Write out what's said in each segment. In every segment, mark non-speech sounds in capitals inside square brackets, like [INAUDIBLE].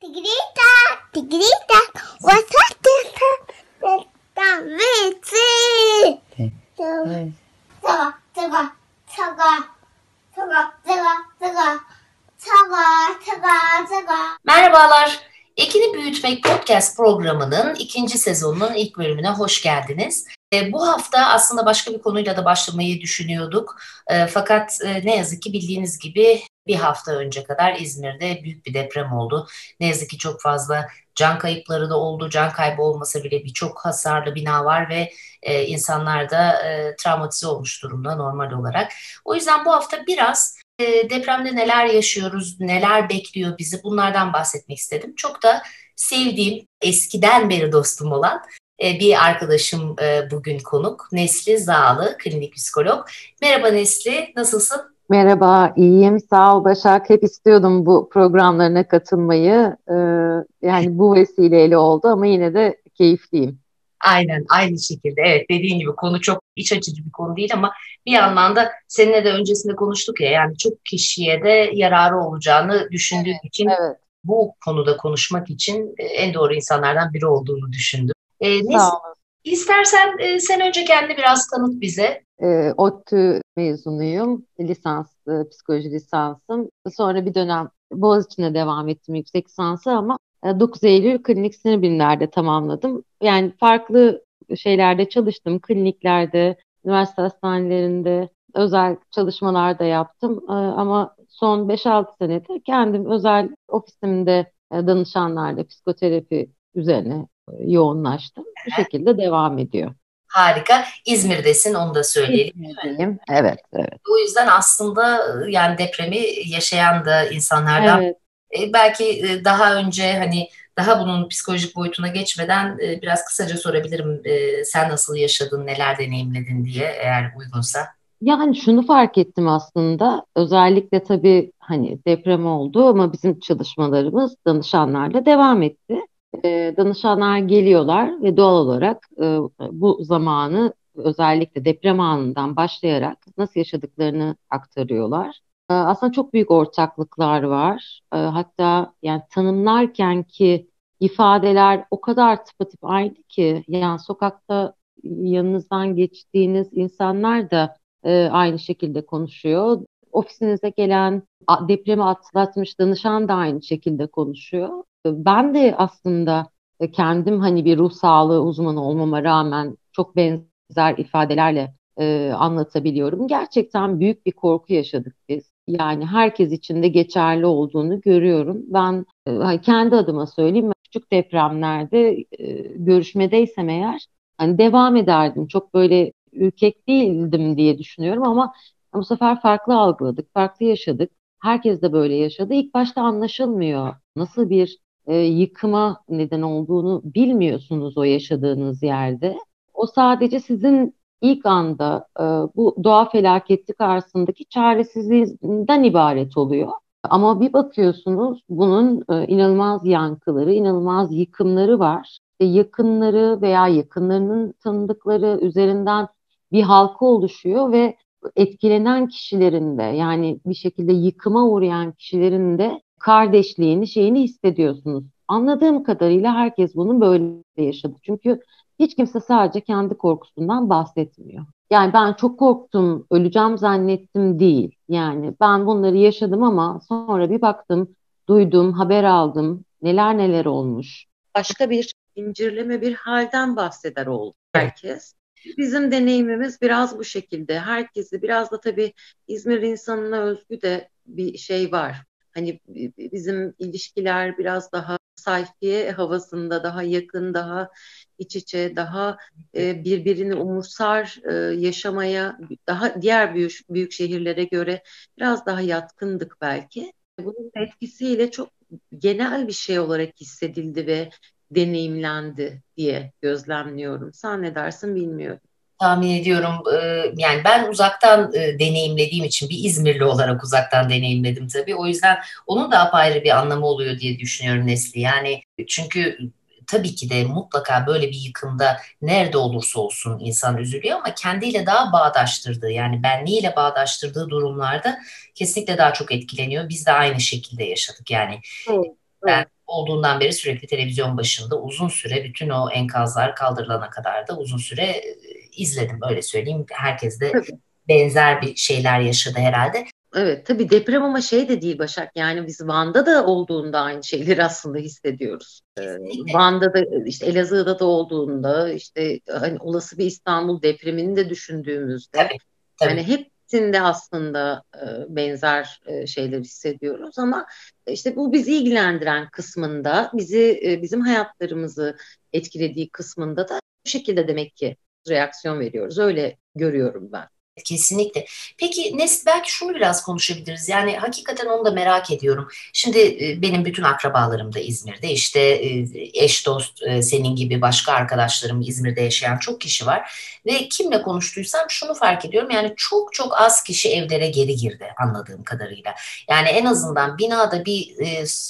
Tigrita, tigrita, wasate esta vitsi. Saga, saga, saga, saga, saga, saga, saga, saga, saga. Merhabalar. Ekini Büyütmek Podcast programının ikinci sezonunun ilk bölümüne hoş geldiniz. E, bu hafta aslında başka bir konuyla da başlamayı düşünüyorduk. E, fakat e, ne yazık ki bildiğiniz gibi bir hafta önce kadar İzmir'de büyük bir deprem oldu. Ne yazık ki çok fazla can kayıpları da oldu. Can kaybı olmasa bile birçok hasarlı bina var ve e, insanlar da e, travmatize olmuş durumda normal olarak. O yüzden bu hafta biraz depremde neler yaşıyoruz, neler bekliyor bizi bunlardan bahsetmek istedim. Çok da sevdiğim, eskiden beri dostum olan bir arkadaşım e, bugün konuk. Nesli Zağlı, klinik psikolog. Merhaba Nesli, nasılsın? Merhaba, iyiyim. Sağ ol Başak. Hep istiyordum bu programlarına katılmayı. Ee, yani bu vesileyle oldu ama yine de keyifliyim. Aynen, aynı şekilde. Evet, dediğin gibi konu çok iç açıcı bir konu değil ama bir yandan da seninle de öncesinde konuştuk ya, yani çok kişiye de yararı olacağını düşündüğüm evet, için evet. bu konuda konuşmak için en doğru insanlardan biri olduğunu düşündüm. Ee, Sağ olun. İstersen e, sen önce kendini biraz tanıt bize. E, ODTÜ mezunuyum. Lisanslı, psikoloji lisansım. Sonra bir dönem Boğaziçi'ne devam ettim yüksek lisansı ama 9 e, Eylül klinik sinir bilimlerde tamamladım. Yani farklı şeylerde çalıştım. Kliniklerde, üniversite hastanelerinde, özel çalışmalar da yaptım. E, ama son 5-6 senedir kendim özel ofisimde e, danışanlarla psikoterapi üzerine yoğunlaştım. Bu şekilde devam ediyor. Harika. İzmir'desin onu da söyleyelim. İzmir'deyim. Evet, evet. O yüzden aslında yani depremi yaşayan da insanlardan evet. e, belki e, daha önce hani daha bunun psikolojik boyutuna geçmeden e, biraz kısaca sorabilirim. E, sen nasıl yaşadın, neler deneyimledin diye eğer uygunsa. Yani şunu fark ettim aslında özellikle tabii hani deprem oldu ama bizim çalışmalarımız danışanlarla devam etti e, danışanlar geliyorlar ve doğal olarak e, bu zamanı özellikle deprem anından başlayarak nasıl yaşadıklarını aktarıyorlar. E, aslında çok büyük ortaklıklar var. E, hatta yani tanımlarken ki ifadeler o kadar tıpatıp aynı ki yani sokakta yanınızdan geçtiğiniz insanlar da e, aynı şekilde konuşuyor. Ofisinize gelen depremi atlatmış danışan da aynı şekilde konuşuyor ben de aslında e, kendim hani bir ruh sağlığı uzmanı olmama rağmen çok benzer ifadelerle e, anlatabiliyorum. Gerçekten büyük bir korku yaşadık biz. Yani herkes için de geçerli olduğunu görüyorum. Ben e, hani kendi adıma söyleyeyim küçük depremlerde e, görüşmedeysem eğer hani devam ederdim. Çok böyle ürkek değildim diye düşünüyorum ama bu sefer farklı algıladık, farklı yaşadık. Herkes de böyle yaşadı. İlk başta anlaşılmıyor. Nasıl bir e, yıkıma neden olduğunu bilmiyorsunuz o yaşadığınız yerde. O sadece sizin ilk anda e, bu doğa felaketi karşısındaki çaresizliğinden ibaret oluyor. Ama bir bakıyorsunuz bunun e, inanılmaz yankıları, inanılmaz yıkımları var. İşte yakınları veya yakınlarının tanıdıkları üzerinden bir halka oluşuyor ve etkilenen kişilerin de yani bir şekilde yıkıma uğrayan kişilerin de kardeşliğini, şeyini hissediyorsunuz. Anladığım kadarıyla herkes bunu böyle yaşadı. Çünkü hiç kimse sadece kendi korkusundan bahsetmiyor. Yani ben çok korktum, öleceğim zannettim değil. Yani ben bunları yaşadım ama sonra bir baktım, duydum, haber aldım, neler neler olmuş. Başka bir incirleme bir halden bahseder oldu herkes. Bizim deneyimimiz biraz bu şekilde. Herkesi biraz da tabii İzmir insanına özgü de bir şey var hani bizim ilişkiler biraz daha sayfiye havasında daha yakın, daha iç içe, daha e, birbirini umursar e, yaşamaya daha diğer büyük, büyük şehirlere göre biraz daha yatkındık belki. Bunun etkisiyle çok genel bir şey olarak hissedildi ve deneyimlendi diye gözlemliyorum. Sen ne dersin bilmiyorum tahmin ediyorum yani ben uzaktan deneyimlediğim için bir İzmirli olarak uzaktan deneyimledim tabii. O yüzden onun da apayrı bir anlamı oluyor diye düşünüyorum Nesli. Yani çünkü tabii ki de mutlaka böyle bir yıkımda nerede olursa olsun insan üzülüyor ama kendiyle daha bağdaştırdığı yani benliğiyle bağdaştırdığı durumlarda kesinlikle daha çok etkileniyor. Biz de aynı şekilde yaşadık yani. Evet. Ben olduğundan beri sürekli televizyon başında uzun süre bütün o enkazlar kaldırılana kadar da uzun süre e, izledim öyle söyleyeyim. Herkes de Tabii. benzer bir şeyler yaşadı herhalde. Evet tabii deprem ama şey de değil Başak yani biz Van'da da olduğunda aynı şeyleri aslında hissediyoruz. Ee, Van'da da işte Elazığ'da da olduğunda işte hani olası bir İstanbul depremini de düşündüğümüzde tabii, tabii. yani hepsinde aslında e, benzer e, şeyler hissediyoruz ama işte bu bizi ilgilendiren kısmında bizi e, bizim hayatlarımızı etkilediği kısmında da bu şekilde demek ki reaksiyon veriyoruz. Öyle görüyorum ben. Kesinlikle. Peki Nes belki şunu biraz konuşabiliriz. Yani hakikaten onu da merak ediyorum. Şimdi e, benim bütün akrabalarım da İzmir'de. İşte e, eş dost e, senin gibi başka arkadaşlarım İzmir'de yaşayan çok kişi var. Ve kimle konuştuysam şunu fark ediyorum. Yani çok çok az kişi evlere geri girdi anladığım kadarıyla. Yani en azından binada bir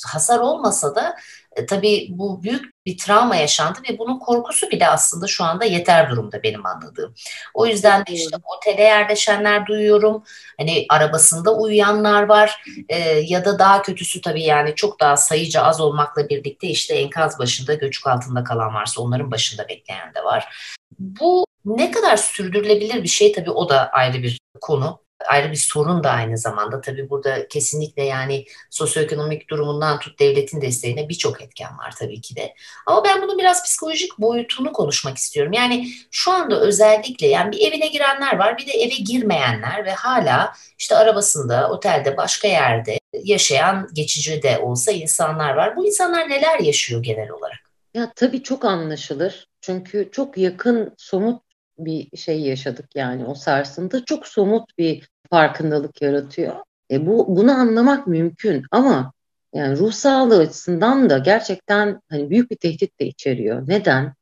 hasar olmasa da e, tabii bu büyük bir travma yaşandı ve bunun korkusu bile aslında şu anda yeter durumda benim anladığım. O yüzden de işte otele yerleşenler duyuyorum. Hani arabasında uyuyanlar var e, ya da daha kötüsü tabii yani çok daha sayıca az olmakla birlikte işte enkaz başında göçük altında kalan varsa onların başında bekleyen de var. Bu ne kadar sürdürülebilir bir şey tabii o da ayrı bir konu ayrı bir sorun da aynı zamanda. Tabii burada kesinlikle yani sosyoekonomik durumundan tut devletin desteğine birçok etken var tabii ki de. Ama ben bunun biraz psikolojik boyutunu konuşmak istiyorum. Yani şu anda özellikle yani bir evine girenler var bir de eve girmeyenler ve hala işte arabasında, otelde, başka yerde yaşayan geçici de olsa insanlar var. Bu insanlar neler yaşıyor genel olarak? Ya tabii çok anlaşılır. Çünkü çok yakın somut bir şey yaşadık yani o sarsıntı çok somut bir farkındalık yaratıyor. E bu bunu anlamak mümkün ama yani ruh sağlığı açısından da gerçekten hani büyük bir tehdit de içeriyor. Neden?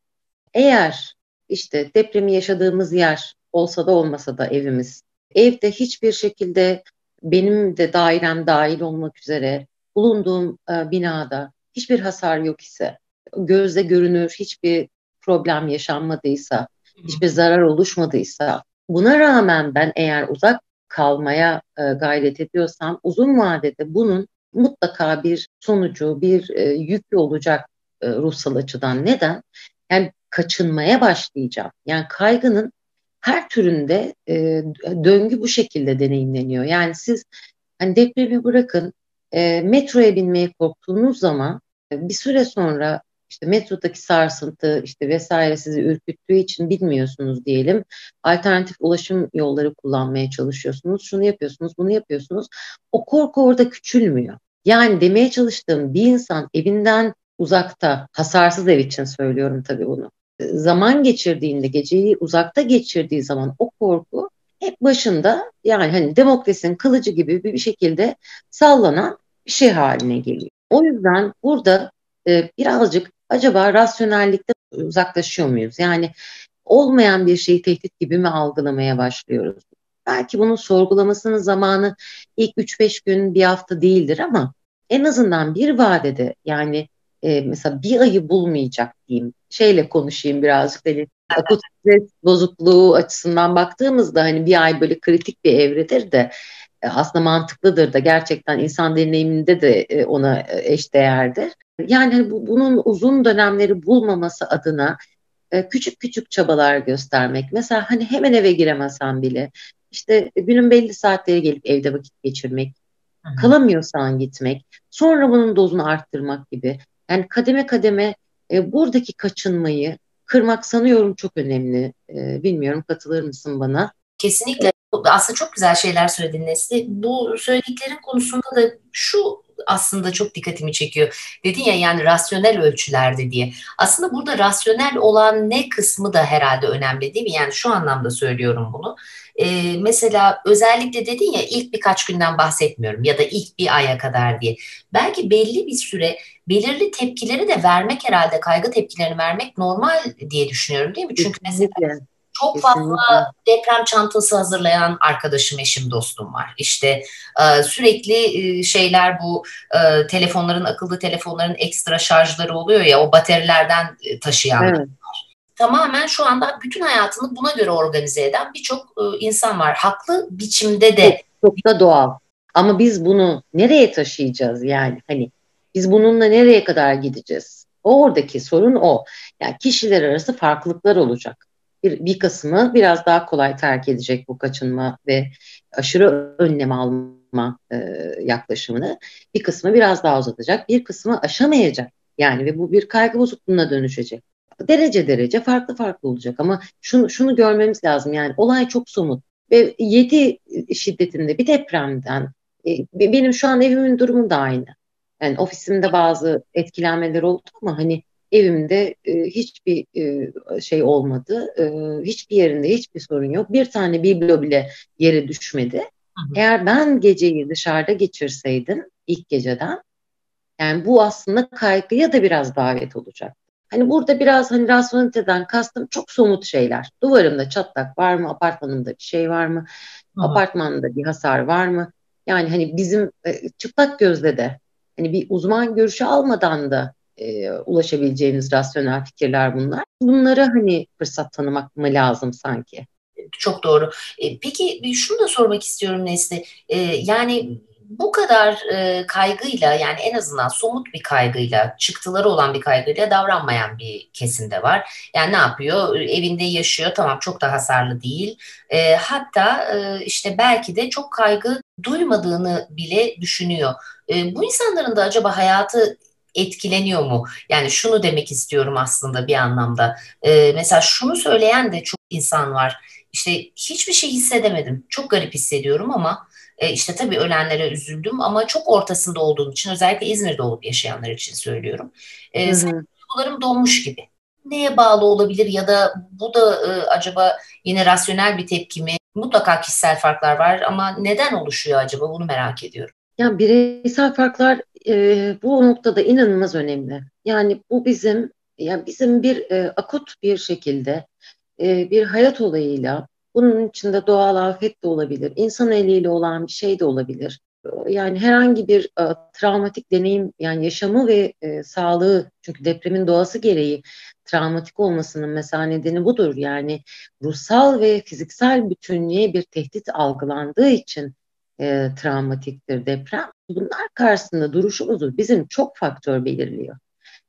Eğer işte depremi yaşadığımız yer olsa da olmasa da evimiz, evde hiçbir şekilde benim de dairem dahil olmak üzere bulunduğum e, binada hiçbir hasar yok ise, gözle görünür hiçbir problem yaşanmadıysa, hiçbir zarar oluşmadıysa, buna rağmen ben eğer uzak kalmaya e, gayret ediyorsam uzun vadede bunun mutlaka bir sonucu, bir e, yükü olacak e, ruhsal açıdan. Neden? Yani kaçınmaya başlayacağım. Yani kaygının her türünde e, döngü bu şekilde deneyimleniyor. Yani siz hani depremi bırakın e, metroya binmeye korktuğunuz zaman e, bir süre sonra işte metrodaki sarsıntı işte vesaire sizi ürküttüğü için bilmiyorsunuz diyelim. Alternatif ulaşım yolları kullanmaya çalışıyorsunuz. Şunu yapıyorsunuz, bunu yapıyorsunuz. O korku orada küçülmüyor. Yani demeye çalıştığım bir insan evinden uzakta, hasarsız ev için söylüyorum tabii bunu. Zaman geçirdiğinde, geceyi uzakta geçirdiği zaman o korku hep başında yani hani demokrasinin kılıcı gibi bir şekilde sallanan bir şey haline geliyor. O yüzden burada e, birazcık acaba rasyonellikte uzaklaşıyor muyuz? Yani olmayan bir şeyi tehdit gibi mi algılamaya başlıyoruz? Belki bunun sorgulamasının zamanı ilk 3-5 gün bir hafta değildir ama en azından bir vadede yani e, mesela bir ayı bulmayacak diyeyim. Şeyle konuşayım birazcık hani akut stres bozukluğu açısından baktığımızda hani bir ay böyle kritik bir evredir de e, aslında mantıklıdır da gerçekten insan deneyiminde de e, ona e, eşdeğerdir. Yani hani bu, bunun uzun dönemleri bulmaması adına küçük küçük çabalar göstermek. Mesela hani hemen eve giremesen bile işte günün belli saatleri gelip evde vakit geçirmek, Hı-hı. kalamıyorsan gitmek, sonra bunun dozunu arttırmak gibi. Yani kademe kademe e, buradaki kaçınmayı kırmak sanıyorum çok önemli. E, bilmiyorum katılır mısın bana? Kesinlikle. Aslında çok güzel şeyler söyledin Nesli. Bu söylediklerin konusunda da şu aslında çok dikkatimi çekiyor. Dedin ya yani rasyonel ölçülerde diye. Aslında burada rasyonel olan ne kısmı da herhalde önemli değil mi? Yani şu anlamda söylüyorum bunu. Ee, mesela özellikle dedin ya ilk birkaç günden bahsetmiyorum ya da ilk bir aya kadar diye. Belki belli bir süre belirli tepkileri de vermek herhalde kaygı tepkilerini vermek normal diye düşünüyorum değil mi? Çünkü mesela çok fazla deprem çantası hazırlayan arkadaşım, eşim, dostum var. İşte e, sürekli e, şeyler bu e, telefonların, akıllı telefonların ekstra şarjları oluyor ya o baterilerden taşıyanlar evet. Tamamen şu anda bütün hayatını buna göre organize eden birçok insan var. Haklı biçimde de. Çok, çok da doğal. Ama biz bunu nereye taşıyacağız yani? Hani Biz bununla nereye kadar gideceğiz? Oradaki sorun o. Yani kişiler arası farklılıklar olacak. Bir, bir kısmı biraz daha kolay terk edecek bu kaçınma ve aşırı önlem alma e, yaklaşımını. Bir kısmı biraz daha uzatacak. Bir kısmı aşamayacak. Yani ve bu bir kaygı bozukluğuna dönüşecek. Derece derece farklı farklı olacak ama şunu, şunu görmemiz lazım yani olay çok somut ve 7 şiddetinde bir depremden e, benim şu an evimin durumu da aynı. Yani ofisimde bazı etkilenmeler oldu ama hani evimde e, hiçbir e, şey olmadı. E, hiçbir yerinde hiçbir sorun yok. Bir tane biblo bile yere düşmedi. Hı hı. Eğer ben geceyi dışarıda geçirseydim ilk geceden yani bu aslında kaygıya da biraz davet olacak. Hani burada biraz hani rasyoneliteden kastım çok somut şeyler. Duvarımda çatlak var mı? Apartmanımda bir şey var mı? Hı. Apartmanda bir hasar var mı? Yani hani bizim e, çıplak gözle de hani bir uzman görüşü almadan da e, ulaşabileceğiniz rasyonel fikirler bunlar. Bunlara hani fırsat tanımak mı lazım sanki? Çok doğru. E, peki şunu da sormak istiyorum Nesli. E, yani bu kadar e, kaygıyla yani en azından somut bir kaygıyla, çıktıları olan bir kaygıyla davranmayan bir kesimde var. Yani ne yapıyor? Evinde yaşıyor tamam çok da hasarlı değil. E, hatta e, işte belki de çok kaygı duymadığını bile düşünüyor. E, bu insanların da acaba hayatı etkileniyor mu? Yani şunu demek istiyorum aslında bir anlamda. E, mesela şunu söyleyen de çok insan var. İşte hiçbir şey hissedemedim. Çok garip hissediyorum ama e, işte tabii ölenlere üzüldüm ama çok ortasında olduğum için özellikle İzmir'de olup yaşayanlar için söylüyorum. E, duygularım donmuş gibi. Neye bağlı olabilir ya da bu da e, acaba yine rasyonel bir tepki mi? Mutlaka kişisel farklar var ama neden oluşuyor acaba bunu merak ediyorum. Yani bireysel farklar e, bu noktada inanılmaz önemli. Yani bu bizim yani bizim bir e, akut bir şekilde e, bir hayat olayıyla bunun içinde doğal afet de olabilir, insan eliyle olan bir şey de olabilir. Yani herhangi bir e, travmatik deneyim yani yaşamı ve e, sağlığı çünkü depremin doğası gereği travmatik olmasının mesela nedeni budur. Yani ruhsal ve fiziksel bütünlüğe bir tehdit algılandığı için e, travmatiktir deprem. Bunlar karşısında duruşumuzu bizim çok faktör belirliyor.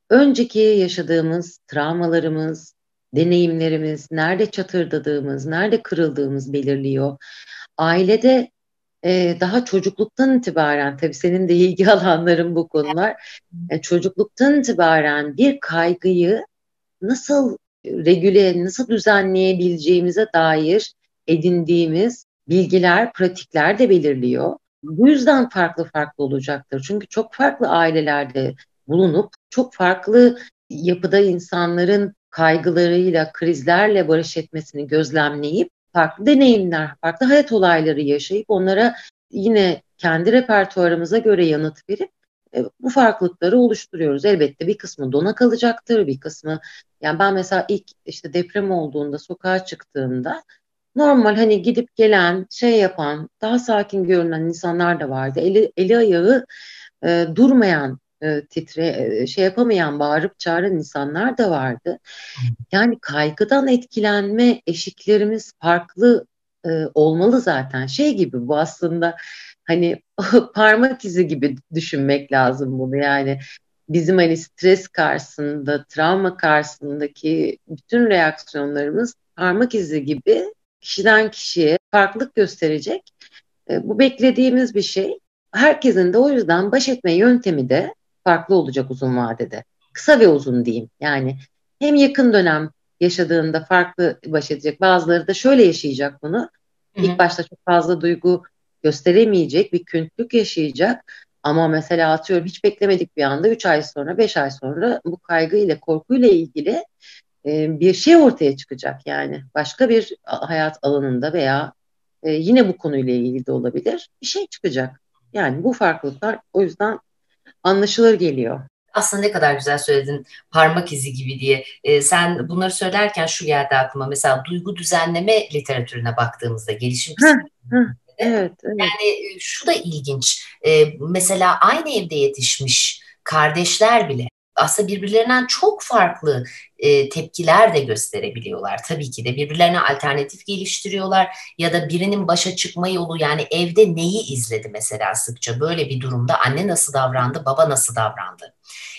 Önceki yaşadığımız travmalarımız, deneyimlerimiz, nerede çatırdadığımız, nerede kırıldığımız belirliyor. Ailede e, daha çocukluktan itibaren, tabii senin de ilgi [LAUGHS] alanların bu konular, e, çocukluktan itibaren bir kaygıyı nasıl regüle, nasıl düzenleyebileceğimize dair edindiğimiz bilgiler, pratikler de belirliyor. Bu yüzden farklı farklı olacaktır. Çünkü çok farklı ailelerde bulunup çok farklı yapıda insanların kaygılarıyla, krizlerle barış etmesini gözlemleyip farklı deneyimler, farklı hayat olayları yaşayıp onlara yine kendi repertuarımıza göre yanıt verip e, bu farklılıkları oluşturuyoruz. Elbette bir kısmı dona kalacaktır, bir kısmı yani ben mesela ilk işte deprem olduğunda sokağa çıktığımda normal hani gidip gelen, şey yapan, daha sakin görünen insanlar da vardı. Eli, eli ayağı e, durmayan, e, titre, e, şey yapamayan, bağırıp çağıran insanlar da vardı. Yani kaygıdan etkilenme eşiklerimiz farklı e, olmalı zaten. Şey gibi bu aslında hani [LAUGHS] parmak izi gibi düşünmek lazım bunu yani. Bizim hani stres karşısında, travma karşısındaki bütün reaksiyonlarımız parmak izi gibi kişiden kişiye farklılık gösterecek. E, bu beklediğimiz bir şey. Herkesin de o yüzden baş etme yöntemi de farklı olacak uzun vadede. Kısa ve uzun diyeyim. Yani hem yakın dönem yaşadığında farklı baş edecek. Bazıları da şöyle yaşayacak bunu. İlk başta çok fazla duygu gösteremeyecek, bir küntlük yaşayacak. Ama mesela atıyorum hiç beklemedik bir anda 3 ay sonra, 5 ay sonra bu kaygı ile korkuyla ilgili e, bir şey ortaya çıkacak yani. Başka bir hayat alanında veya e, yine bu konuyla ilgili de olabilir bir şey çıkacak. Yani bu farklılıklar o yüzden anlaşılır geliyor. Aslında ne kadar güzel söyledin parmak izi gibi diye. E, sen bunları söylerken şu geldi aklıma mesela duygu düzenleme literatürüne baktığımızda gelişim Evet, evet. Yani şu da ilginç. E, mesela aynı evde yetişmiş kardeşler bile aslında birbirlerinden çok farklı e, tepkiler de gösterebiliyorlar. Tabii ki de birbirlerine alternatif geliştiriyorlar ya da birinin başa çıkma yolu yani evde neyi izledi mesela sıkça böyle bir durumda anne nasıl davrandı, baba nasıl davrandı?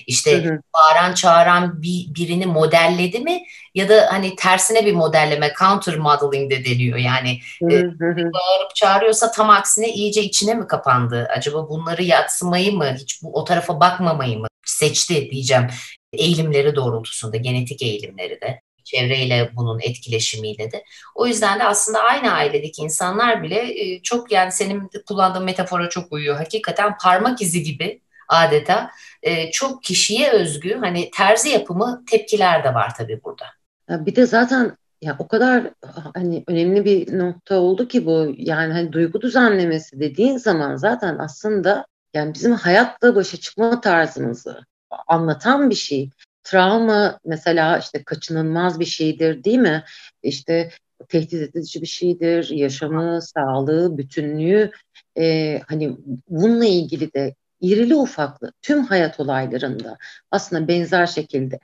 İşte hı hı. bağıran çağıran bir, birini modelledi mi ya da hani tersine bir modelleme counter modeling de deniyor yani hı. E, bağırıp çağırıyorsa tam aksine iyice içine mi kapandı? Acaba bunları yatsımayı mı hiç bu o tarafa bakmamayı mı seçti diyeceğim eğilimleri doğrultusunda genetik eğilimleri de çevreyle bunun etkileşimiyle de. O yüzden de aslında aynı ailedeki insanlar bile e, çok yani senin kullandığın metafora çok uyuyor. Hakikaten parmak izi gibi adeta e, çok kişiye özgü hani terzi yapımı tepkiler de var tabii burada. Bir de zaten ya o kadar hani önemli bir nokta oldu ki bu yani hani duygu düzenlemesi dediğin zaman zaten aslında yani bizim hayatla başa çıkma tarzımızı anlatan bir şey. Travma mesela işte kaçınılmaz bir şeydir değil mi? İşte tehdit edici bir şeydir. Yaşamı, sağlığı, bütünlüğü e, hani bununla ilgili de irili ufaklı tüm hayat olaylarında aslında benzer şekilde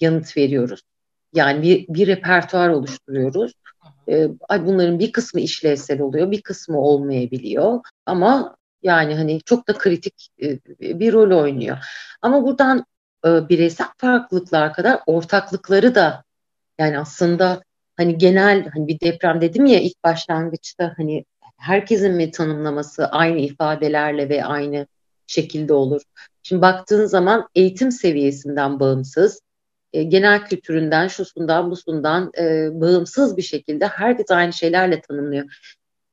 yanıt veriyoruz. Yani bir, bir repertuar oluşturuyoruz. Ee, bunların bir kısmı işlevsel oluyor, bir kısmı olmayabiliyor. Ama yani hani çok da kritik e, bir rol oynuyor. Ama buradan e, bireysel farklılıklar kadar ortaklıkları da yani aslında hani genel hani bir deprem dedim ya ilk başlangıçta hani herkesin mi tanımlaması aynı ifadelerle ve aynı şekilde olur. Şimdi baktığın zaman eğitim seviyesinden bağımsız, e, genel kültüründen, şusundan, busundan e, bağımsız bir şekilde herkes aynı şeylerle tanımlıyor.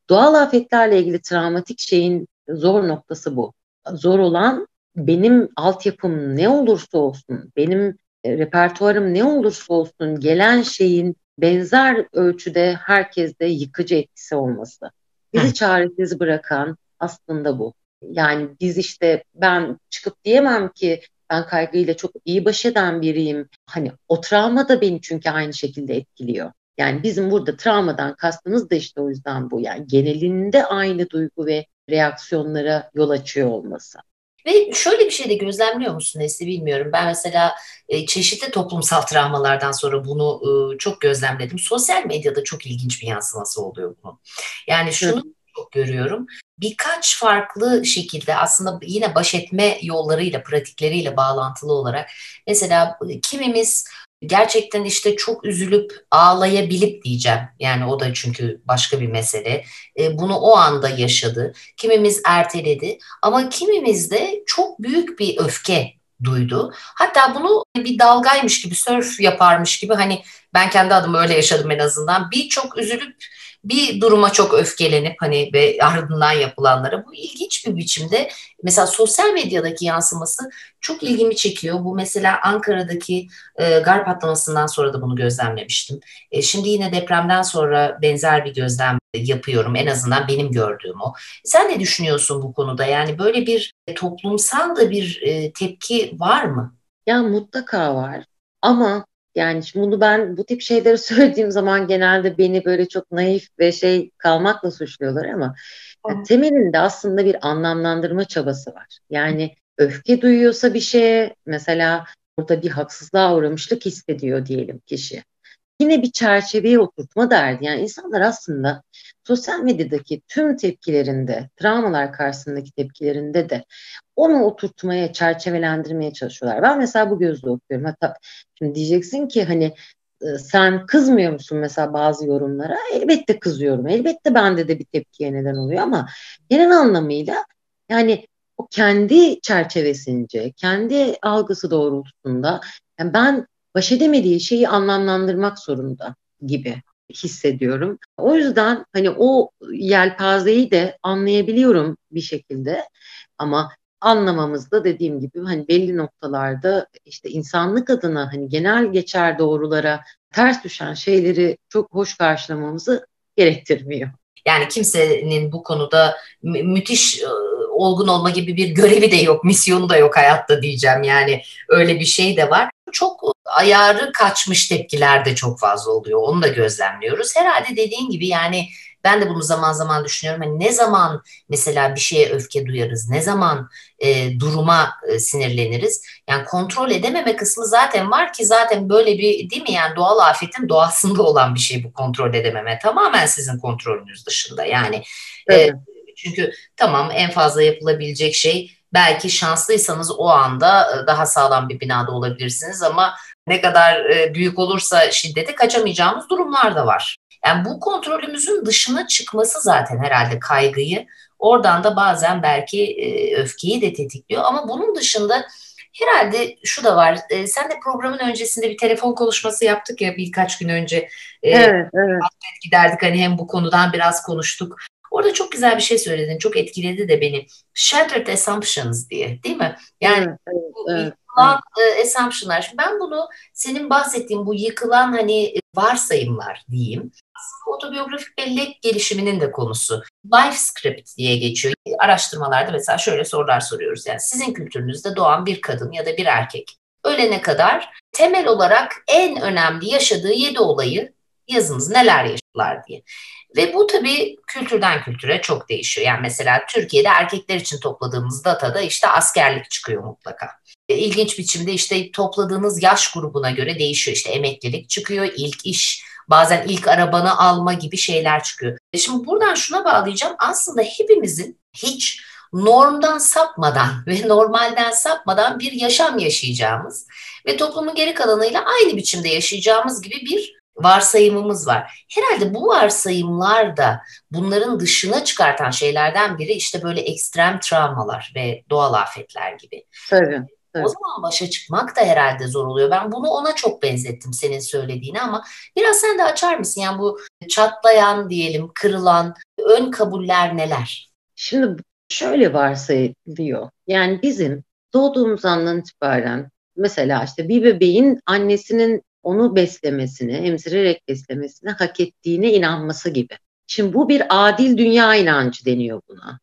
Doğal afetlerle ilgili travmatik şeyin zor noktası bu. Zor olan benim altyapım ne olursa olsun, benim e, repertuarım ne olursa olsun gelen şeyin benzer ölçüde herkeste yıkıcı etkisi olması. Bizi çaresiz bırakan aslında bu. Yani biz işte ben çıkıp diyemem ki ben kaygıyla çok iyi baş eden biriyim. Hani o travma da beni çünkü aynı şekilde etkiliyor. Yani bizim burada travmadan kastımız da işte o yüzden bu. Yani genelinde aynı duygu ve reaksiyonlara yol açıyor olması. Ve şöyle bir şey de gözlemliyor musun Nesli bilmiyorum. Ben mesela e, çeşitli toplumsal travmalardan sonra bunu e, çok gözlemledim. Sosyal medyada çok ilginç bir yansıması oluyor bunun. Yani şunu Hı. çok görüyorum. Birkaç farklı şekilde aslında yine baş etme yollarıyla, pratikleriyle bağlantılı olarak mesela kimimiz gerçekten işte çok üzülüp ağlayabilip diyeceğim. Yani o da çünkü başka bir mesele. E, bunu o anda yaşadı. Kimimiz erteledi ama kimimiz de çok büyük bir öfke duydu. Hatta bunu bir dalgaymış gibi, sörf yaparmış gibi hani ben kendi adıma öyle yaşadım en azından. Bir çok üzülüp bir duruma çok öfkelenip hani ve ardından yapılanlara bu ilginç bir biçimde mesela sosyal medyadaki yansıması çok ilgimi çekiyor. Bu mesela Ankara'daki e, gar patlamasından sonra da bunu gözlemlemiştim. E, şimdi yine depremden sonra benzer bir gözlem yapıyorum. En azından benim gördüğüm o. Sen ne düşünüyorsun bu konuda? Yani böyle bir toplumsal da bir e, tepki var mı? Ya mutlaka var. Ama yani bunu ben bu tip şeyleri [LAUGHS] söylediğim zaman genelde beni böyle çok naif ve şey kalmakla suçluyorlar ama yani temelinde aslında bir anlamlandırma çabası var. Yani öfke duyuyorsa bir şeye mesela burada bir haksızlığa uğramışlık hissediyor diyelim kişi yine bir çerçeveye oturtma derdi. Yani insanlar aslında sosyal medyadaki tüm tepkilerinde, travmalar karşısındaki tepkilerinde de onu oturtmaya, çerçevelendirmeye çalışıyorlar. Ben mesela bu gözle okuyorum. Hatta şimdi diyeceksin ki hani e, sen kızmıyor musun mesela bazı yorumlara? Elbette kızıyorum. Elbette bende de bir tepkiye neden oluyor ama genel anlamıyla yani o kendi çerçevesince, kendi algısı doğrultusunda yani ben baş edemediği şeyi anlamlandırmak zorunda gibi hissediyorum. O yüzden hani o yelpazeyi de anlayabiliyorum bir şekilde ama anlamamızda dediğim gibi hani belli noktalarda işte insanlık adına hani genel geçer doğrulara ters düşen şeyleri çok hoş karşılamamızı gerektirmiyor. Yani kimsenin bu konuda mü- müthiş e, olgun olma gibi bir görevi de yok, misyonu da yok hayatta diyeceğim. Yani öyle bir şey de var. Çok ayarı kaçmış tepkiler de çok fazla oluyor. Onu da gözlemliyoruz. Herhalde dediğin gibi yani Ben de bunu zaman zaman düşünüyorum. Hani ne zaman mesela bir şeye öfke duyarız, ne zaman e, duruma e, sinirleniriz. Yani kontrol edememe kısmı zaten var ki zaten böyle bir değil mi yani doğal afetin doğasında olan bir şey bu kontrol edememe. Tamamen sizin kontrolünüz dışında. Yani evet. e, çünkü tamam en fazla yapılabilecek şey belki şanslıysanız o anda e, daha sağlam bir binada olabilirsiniz ama ne kadar e, büyük olursa şiddeti kaçamayacağımız durumlar da var. Yani bu kontrolümüzün dışına çıkması zaten herhalde kaygıyı oradan da bazen belki e, öfkeyi de tetikliyor ama bunun dışında herhalde şu da var. sen de programın öncesinde bir telefon konuşması yaptık ya birkaç gün önce. evet, evet. Giderdik hani hem bu konudan biraz konuştuk. Orada çok güzel bir şey söyledin. Çok etkiledi de beni. Shattered assumptions diye değil mi? Yani evet, evet, bu evet, yıkılan evet. assumptionlar. Şimdi ben bunu senin bahsettiğin bu yıkılan hani varsayımlar diyeyim. Otobiyografik bellek gelişiminin de konusu. Life script diye geçiyor. Araştırmalarda mesela şöyle sorular soruyoruz. Yani sizin kültürünüzde doğan bir kadın ya da bir erkek ölene kadar temel olarak en önemli yaşadığı yedi olayı yazınız neler yaşadılar diye. Ve bu tabii kültürden kültüre çok değişiyor. Yani mesela Türkiye'de erkekler için topladığımız datada işte askerlik çıkıyor mutlaka. E, ilginç biçimde işte topladığınız yaş grubuna göre değişiyor. İşte emeklilik çıkıyor, ilk iş, bazen ilk arabanı alma gibi şeyler çıkıyor. E, şimdi buradan şuna bağlayacağım. Aslında hepimizin hiç normdan sapmadan [LAUGHS] ve normalden sapmadan bir yaşam yaşayacağımız ve toplumun geri kalanıyla aynı biçimde yaşayacağımız gibi bir varsayımımız var. Herhalde bu varsayımlar da bunların dışına çıkartan şeylerden biri işte böyle ekstrem travmalar ve doğal afetler gibi. Tabii. O zaman başa çıkmak da herhalde zor oluyor. Ben bunu ona çok benzettim senin söylediğine ama biraz sen de açar mısın? Yani bu çatlayan diyelim, kırılan ön kabuller neler? Şimdi şöyle varsayılıyor. Yani bizim doğduğumuz andan itibaren mesela işte bir bebeğin annesinin onu beslemesini, emzirerek beslemesini hak ettiğine inanması gibi. Şimdi bu bir adil dünya inancı deniyor buna.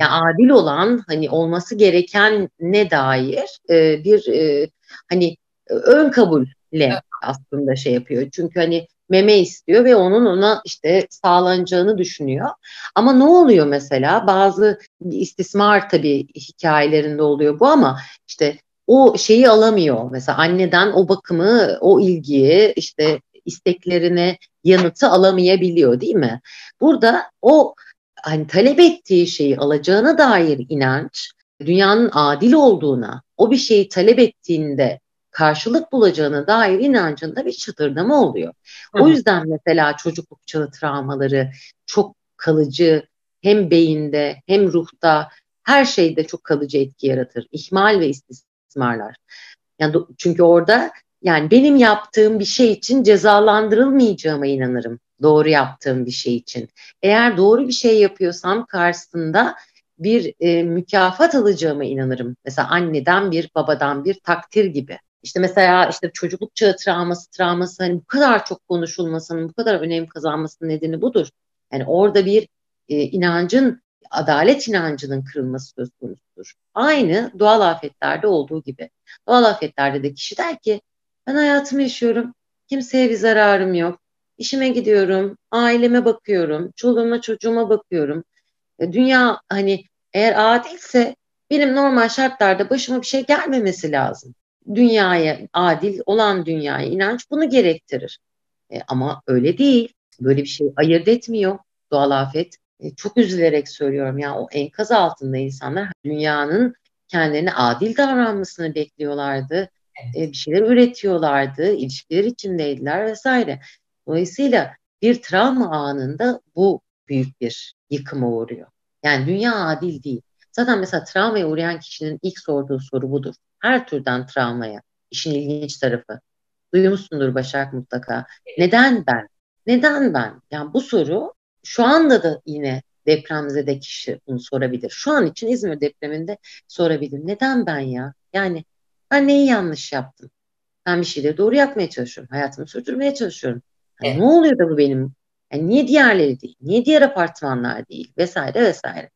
Yani adil olan hani olması gereken ne dair e, bir e, hani ön kabulle aslında şey yapıyor. Çünkü hani meme istiyor ve onun ona işte sağlanacağını düşünüyor. Ama ne oluyor mesela bazı istismar tabii hikayelerinde oluyor bu ama işte o şeyi alamıyor. Mesela anneden o bakımı, o ilgiyi, işte isteklerine yanıtı alamayabiliyor değil mi? Burada o hani talep ettiği şeyi alacağına dair inanç, dünyanın adil olduğuna, o bir şeyi talep ettiğinde karşılık bulacağına dair inancında bir çıtırdama oluyor. Hı. O yüzden mesela çocukluk çağı travmaları çok kalıcı hem beyinde hem ruhta her şeyde çok kalıcı etki yaratır. İhmal ve istisna istismarlar. Yani çünkü orada yani benim yaptığım bir şey için cezalandırılmayacağıma inanırım. Doğru yaptığım bir şey için. Eğer doğru bir şey yapıyorsam karşısında bir e, mükafat alacağıma inanırım. Mesela anneden bir, babadan bir takdir gibi. İşte mesela işte çocukluk çağı travması, travması hani bu kadar çok konuşulmasının, bu kadar önem kazanmasının nedeni budur. Yani orada bir e, inancın adalet inancının kırılması söz konusudur. Aynı doğal afetlerde olduğu gibi. Doğal afetlerde de kişi der ki ben hayatımı yaşıyorum, kimseye bir zararım yok, işime gidiyorum, aileme bakıyorum, çoluğuma çocuğuma bakıyorum. E, dünya hani eğer adilse benim normal şartlarda başıma bir şey gelmemesi lazım. Dünyaya, adil olan dünyaya inanç bunu gerektirir. E, ama öyle değil. Böyle bir şey ayırt etmiyor doğal afet. E, çok üzülerek söylüyorum ya o enkaz altında insanlar dünyanın kendilerine adil davranmasını bekliyorlardı. Evet. bir şeyler üretiyorlardı, ilişkiler içindeydiler vesaire. Dolayısıyla bir travma anında bu büyük bir yıkıma uğruyor. Yani dünya adil değil. Zaten mesela travmaya uğrayan kişinin ilk sorduğu soru budur. Her türden travmaya. İşin ilginç tarafı. Duymuşsundur Başak mutlaka. Neden ben? Neden ben? Yani bu soru şu anda da yine depremzede kişi bunu sorabilir. Şu an için İzmir depreminde sorabilir. Neden ben ya? Yani ben neyi yanlış yaptım? Ben bir şeyleri doğru yapmaya çalışıyorum. Hayatımı sürdürmeye çalışıyorum. Yani evet. Ne oluyor da bu benim? Yani niye diğerleri değil? Niye diğer apartmanlar değil? Vesaire vesaire.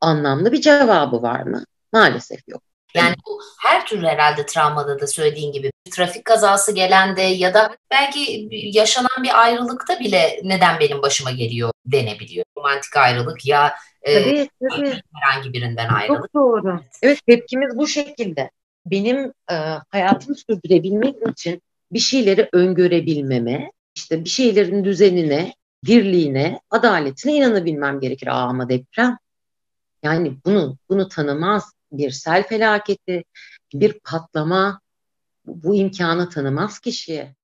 Anlamlı bir cevabı var mı? Maalesef yok. Yani bu her türlü herhalde travmada da söylediğin gibi trafik kazası gelen de ya da belki yaşanan bir ayrılıkta bile neden benim başıma geliyor denebiliyor. Romantik ayrılık ya e, tabii, tabii. herhangi birinden ayrılık. Çok doğru. Evet tepkimiz bu şekilde. Benim e, hayatımı sürdürebilmek için bir şeyleri öngörebilmeme, işte bir şeylerin düzenine, dirliğine, adaletine inanabilmem gerekir. Aa, ama deprem. Yani bunu bunu tanımaz bir sel felaketi, bir patlama bu imkanı tanımaz kişiye.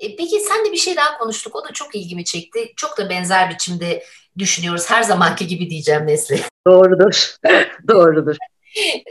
Peki sen de bir şey daha konuştuk. O da çok ilgimi çekti. Çok da benzer biçimde düşünüyoruz. Her zamanki gibi diyeceğim Nesli. [LAUGHS] Doğrudur. [LAUGHS] Doğrudur.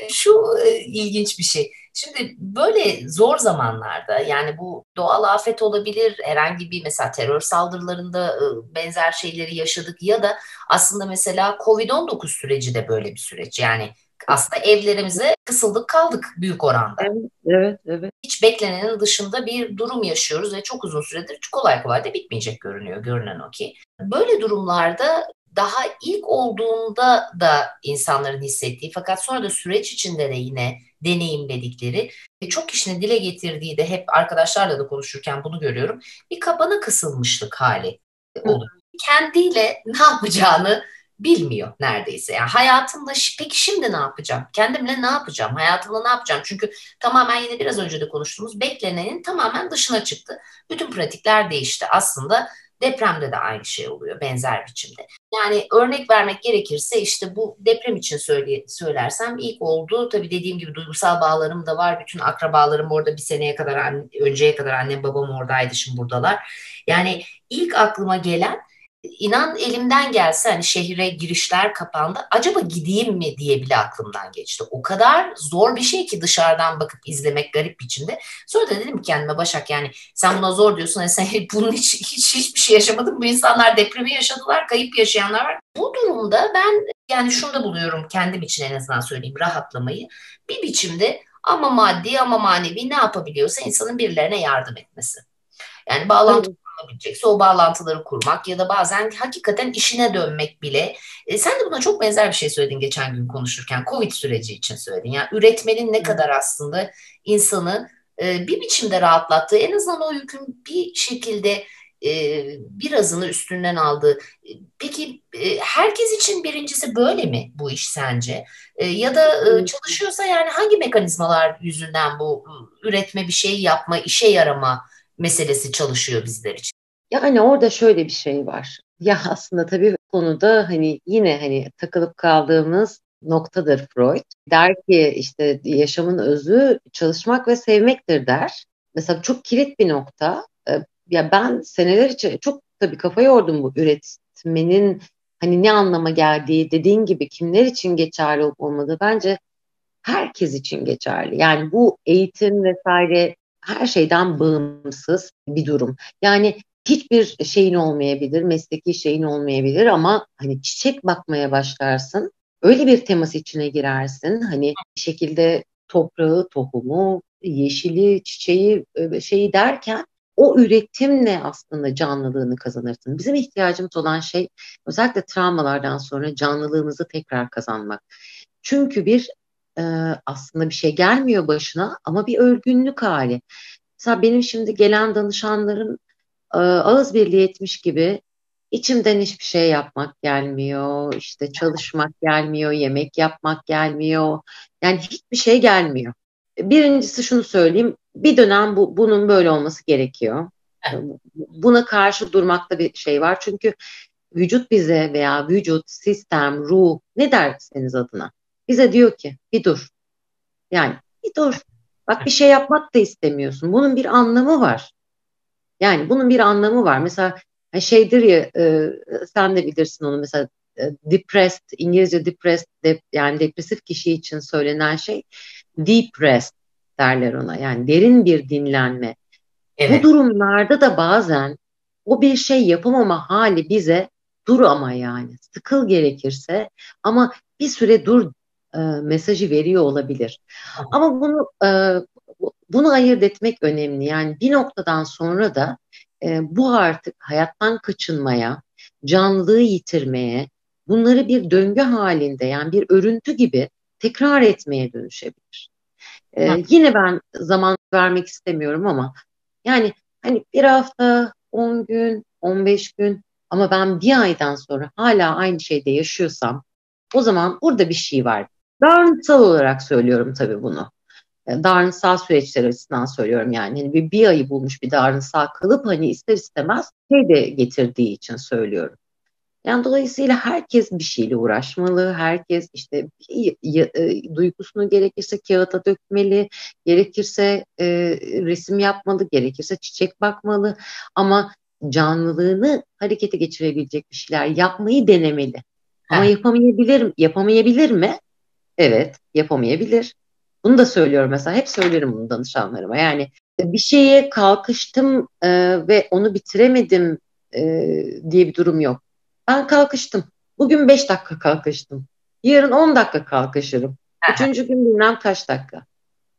Şu e, ilginç bir şey. Şimdi böyle zor zamanlarda yani bu doğal afet olabilir, herhangi bir mesela terör saldırılarında e, benzer şeyleri yaşadık ya da aslında mesela Covid-19 süreci de böyle bir süreç. Yani aslında evlerimize kısıldık kaldık büyük oranda. Evet, evet, evet. Hiç beklenenin dışında bir durum yaşıyoruz ve çok uzun süredir kolay kolay da bitmeyecek görünüyor, görünen o ki. Böyle durumlarda daha ilk olduğunda da insanların hissettiği fakat sonra da süreç içinde de yine deneyimledikleri ve çok kişinin dile getirdiği de hep arkadaşlarla da konuşurken bunu görüyorum. Bir kabana kısılmışlık hali oluyor. Kendiyle ne yapacağını bilmiyor neredeyse. Yani hayatımda peki şimdi ne yapacağım? Kendimle ne yapacağım? Hayatımda ne yapacağım? Çünkü tamamen yine biraz önce de konuştuğumuz beklenenin tamamen dışına çıktı. Bütün pratikler değişti. Aslında depremde de aynı şey oluyor benzer biçimde. Yani örnek vermek gerekirse işte bu deprem için söyle, söylersem ilk oldu. Tabii dediğim gibi duygusal bağlarım da var. Bütün akrabalarım orada bir seneye kadar, önceye kadar annem babam oradaydı şimdi buradalar. Yani ilk aklıma gelen inan elimden gelse hani şehre girişler kapandı. Acaba gideyim mi diye bile aklımdan geçti. O kadar zor bir şey ki dışarıdan bakıp izlemek garip biçimde. Sonra da dedim ki kendime Başak yani sen buna zor diyorsun. Hani sen [LAUGHS] bunun hiç, hiç hiçbir şey yaşamadın. Bu insanlar depremi yaşadılar. Kayıp yaşayanlar var. Bu durumda ben yani şunu da buluyorum kendim için en azından söyleyeyim rahatlamayı. Bir biçimde ama maddi ama manevi ne yapabiliyorsa insanın birilerine yardım etmesi. Yani bağlantı kurulabilecekse o bağlantıları kurmak ya da bazen hakikaten işine dönmek bile. E, sen de buna çok benzer bir şey söyledin geçen gün konuşurken. Covid süreci için söyledin. Yani üretmenin ne kadar aslında insanı e, bir biçimde rahatlattığı, en azından o yükün bir şekilde e, birazını üstünden aldı. E, peki e, herkes için birincisi böyle mi bu iş sence? E, ya da e, çalışıyorsa yani hangi mekanizmalar yüzünden bu üretme bir şey yapma, işe yarama meselesi çalışıyor bizler için. Yani orada şöyle bir şey var. Ya aslında tabii konuda hani yine hani takılıp kaldığımız noktadır Freud. Der ki işte yaşamın özü çalışmak ve sevmektir der. Mesela çok kilit bir nokta. Ee, ya ben seneler için çok tabii kafa yordum bu üretmenin hani ne anlama geldiği dediğin gibi kimler için geçerli olup olmadığı bence herkes için geçerli. Yani bu eğitim vesaire her şeyden bağımsız bir durum. Yani hiçbir şeyin olmayabilir, mesleki şeyin olmayabilir ama hani çiçek bakmaya başlarsın. Öyle bir temas içine girersin. Hani bir şekilde toprağı, tohumu, yeşili, çiçeği e, şeyi derken o üretimle aslında canlılığını kazanırsın. Bizim ihtiyacımız olan şey özellikle travmalardan sonra canlılığımızı tekrar kazanmak. Çünkü bir e, aslında bir şey gelmiyor başına ama bir örgünlük hali. Mesela benim şimdi gelen danışanların e, ağız birliği etmiş gibi içimden hiçbir şey yapmak gelmiyor, işte çalışmak gelmiyor, yemek yapmak gelmiyor. Yani hiçbir şey gelmiyor. Birincisi şunu söyleyeyim, bir dönem bu, bunun böyle olması gerekiyor. Buna karşı durmakta bir şey var. Çünkü vücut bize veya vücut, sistem, ruh ne derseniz adına bize diyor ki bir dur. Yani bir dur. Bak bir şey yapmak da istemiyorsun. Bunun bir anlamı var. Yani bunun bir anlamı var. Mesela hani şeydir ya e, sen de bilirsin onu mesela e, depressed İngilizce depressed de, yani depresif kişi için söylenen şey deep rest derler ona. Yani derin bir dinlenme. Evet. Bu durumlarda da bazen o bir şey yapamama hali bize dur ama yani sıkıl gerekirse ama bir süre dur e, mesajı veriyor olabilir. Ama bunu e, bunu ayırt etmek önemli. Yani bir noktadan sonra da e, bu artık hayattan kaçınmaya, canlılığı yitirmeye, bunları bir döngü halinde yani bir örüntü gibi tekrar etmeye dönüşebilir. Ee, yine ben zaman vermek istemiyorum ama yani hani bir hafta, 10 gün, 15 gün ama ben bir aydan sonra hala aynı şeyde yaşıyorsam o zaman burada bir şey var. Davranışsal olarak söylüyorum tabii bunu. E, davranışsal süreçler açısından söylüyorum yani. Hani bir, bir ayı bulmuş bir davranışsal kalıp hani ister istemez şey de getirdiği için söylüyorum. Yani dolayısıyla herkes bir şeyle uğraşmalı. Herkes işte e, duygusunu gerekirse kağıta dökmeli, gerekirse e, resim yapmalı, gerekirse çiçek bakmalı. Ama canlılığını harekete geçirebilecek bir şeyler yapmayı denemeli. Ama yapamayabilir, yapamayabilir mi? Evet, yapamayabilir. Bunu da söylüyorum mesela. Hep söylerim bunu danışanlarıma. Yani bir şeye kalkıştım e, ve onu bitiremedim e, diye bir durum yok. Ben kalkıştım. Bugün 5 dakika kalkıştım. Yarın 10 dakika kalkışırım. Üçüncü gün bilmem kaç dakika.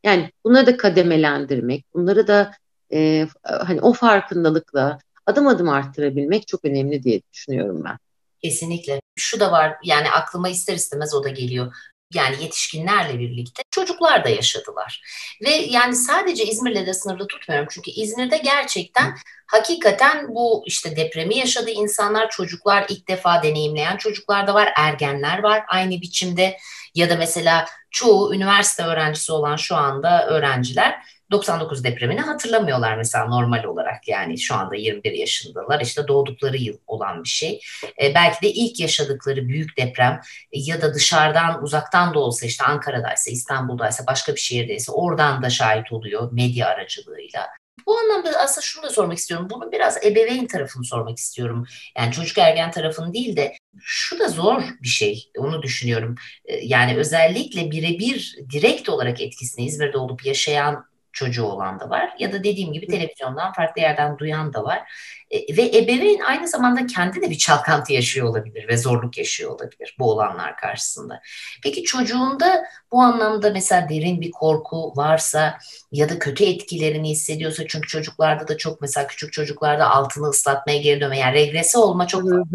Yani bunları da kademelendirmek, bunları da e, hani o farkındalıkla adım adım arttırabilmek çok önemli diye düşünüyorum ben. Kesinlikle. Şu da var yani aklıma ister istemez o da geliyor yani yetişkinlerle birlikte çocuklar da yaşadılar. Ve yani sadece İzmir'le de sınırlı tutmuyorum. Çünkü İzmir'de gerçekten hakikaten bu işte depremi yaşadı insanlar, çocuklar ilk defa deneyimleyen çocuklar da var, ergenler var aynı biçimde ya da mesela çoğu üniversite öğrencisi olan şu anda öğrenciler 99 depremini hatırlamıyorlar mesela normal olarak yani şu anda 21 yaşındalar işte doğdukları yıl olan bir şey. E, belki de ilk yaşadıkları büyük deprem ya da dışarıdan uzaktan da olsa işte Ankara'daysa İstanbul'daysa başka bir şehirdeyse oradan da şahit oluyor medya aracılığıyla. Bu anlamda aslında şunu da sormak istiyorum. Bunu biraz ebeveyn tarafını sormak istiyorum. Yani çocuk ergen tarafını değil de şu da zor bir şey. Onu düşünüyorum. E, yani özellikle birebir direkt olarak etkisini İzmir'de olup yaşayan çocuğu olan da var ya da dediğim gibi televizyondan farklı yerden duyan da var. E, ve ebeveyn aynı zamanda kendi de bir çalkantı yaşıyor olabilir ve zorluk yaşıyor olabilir bu olanlar karşısında. Peki çocuğunda bu anlamda mesela derin bir korku varsa ya da kötü etkilerini hissediyorsa çünkü çocuklarda da çok mesela küçük çocuklarda altını ıslatmaya geri dönme yani regrese olma çok fazla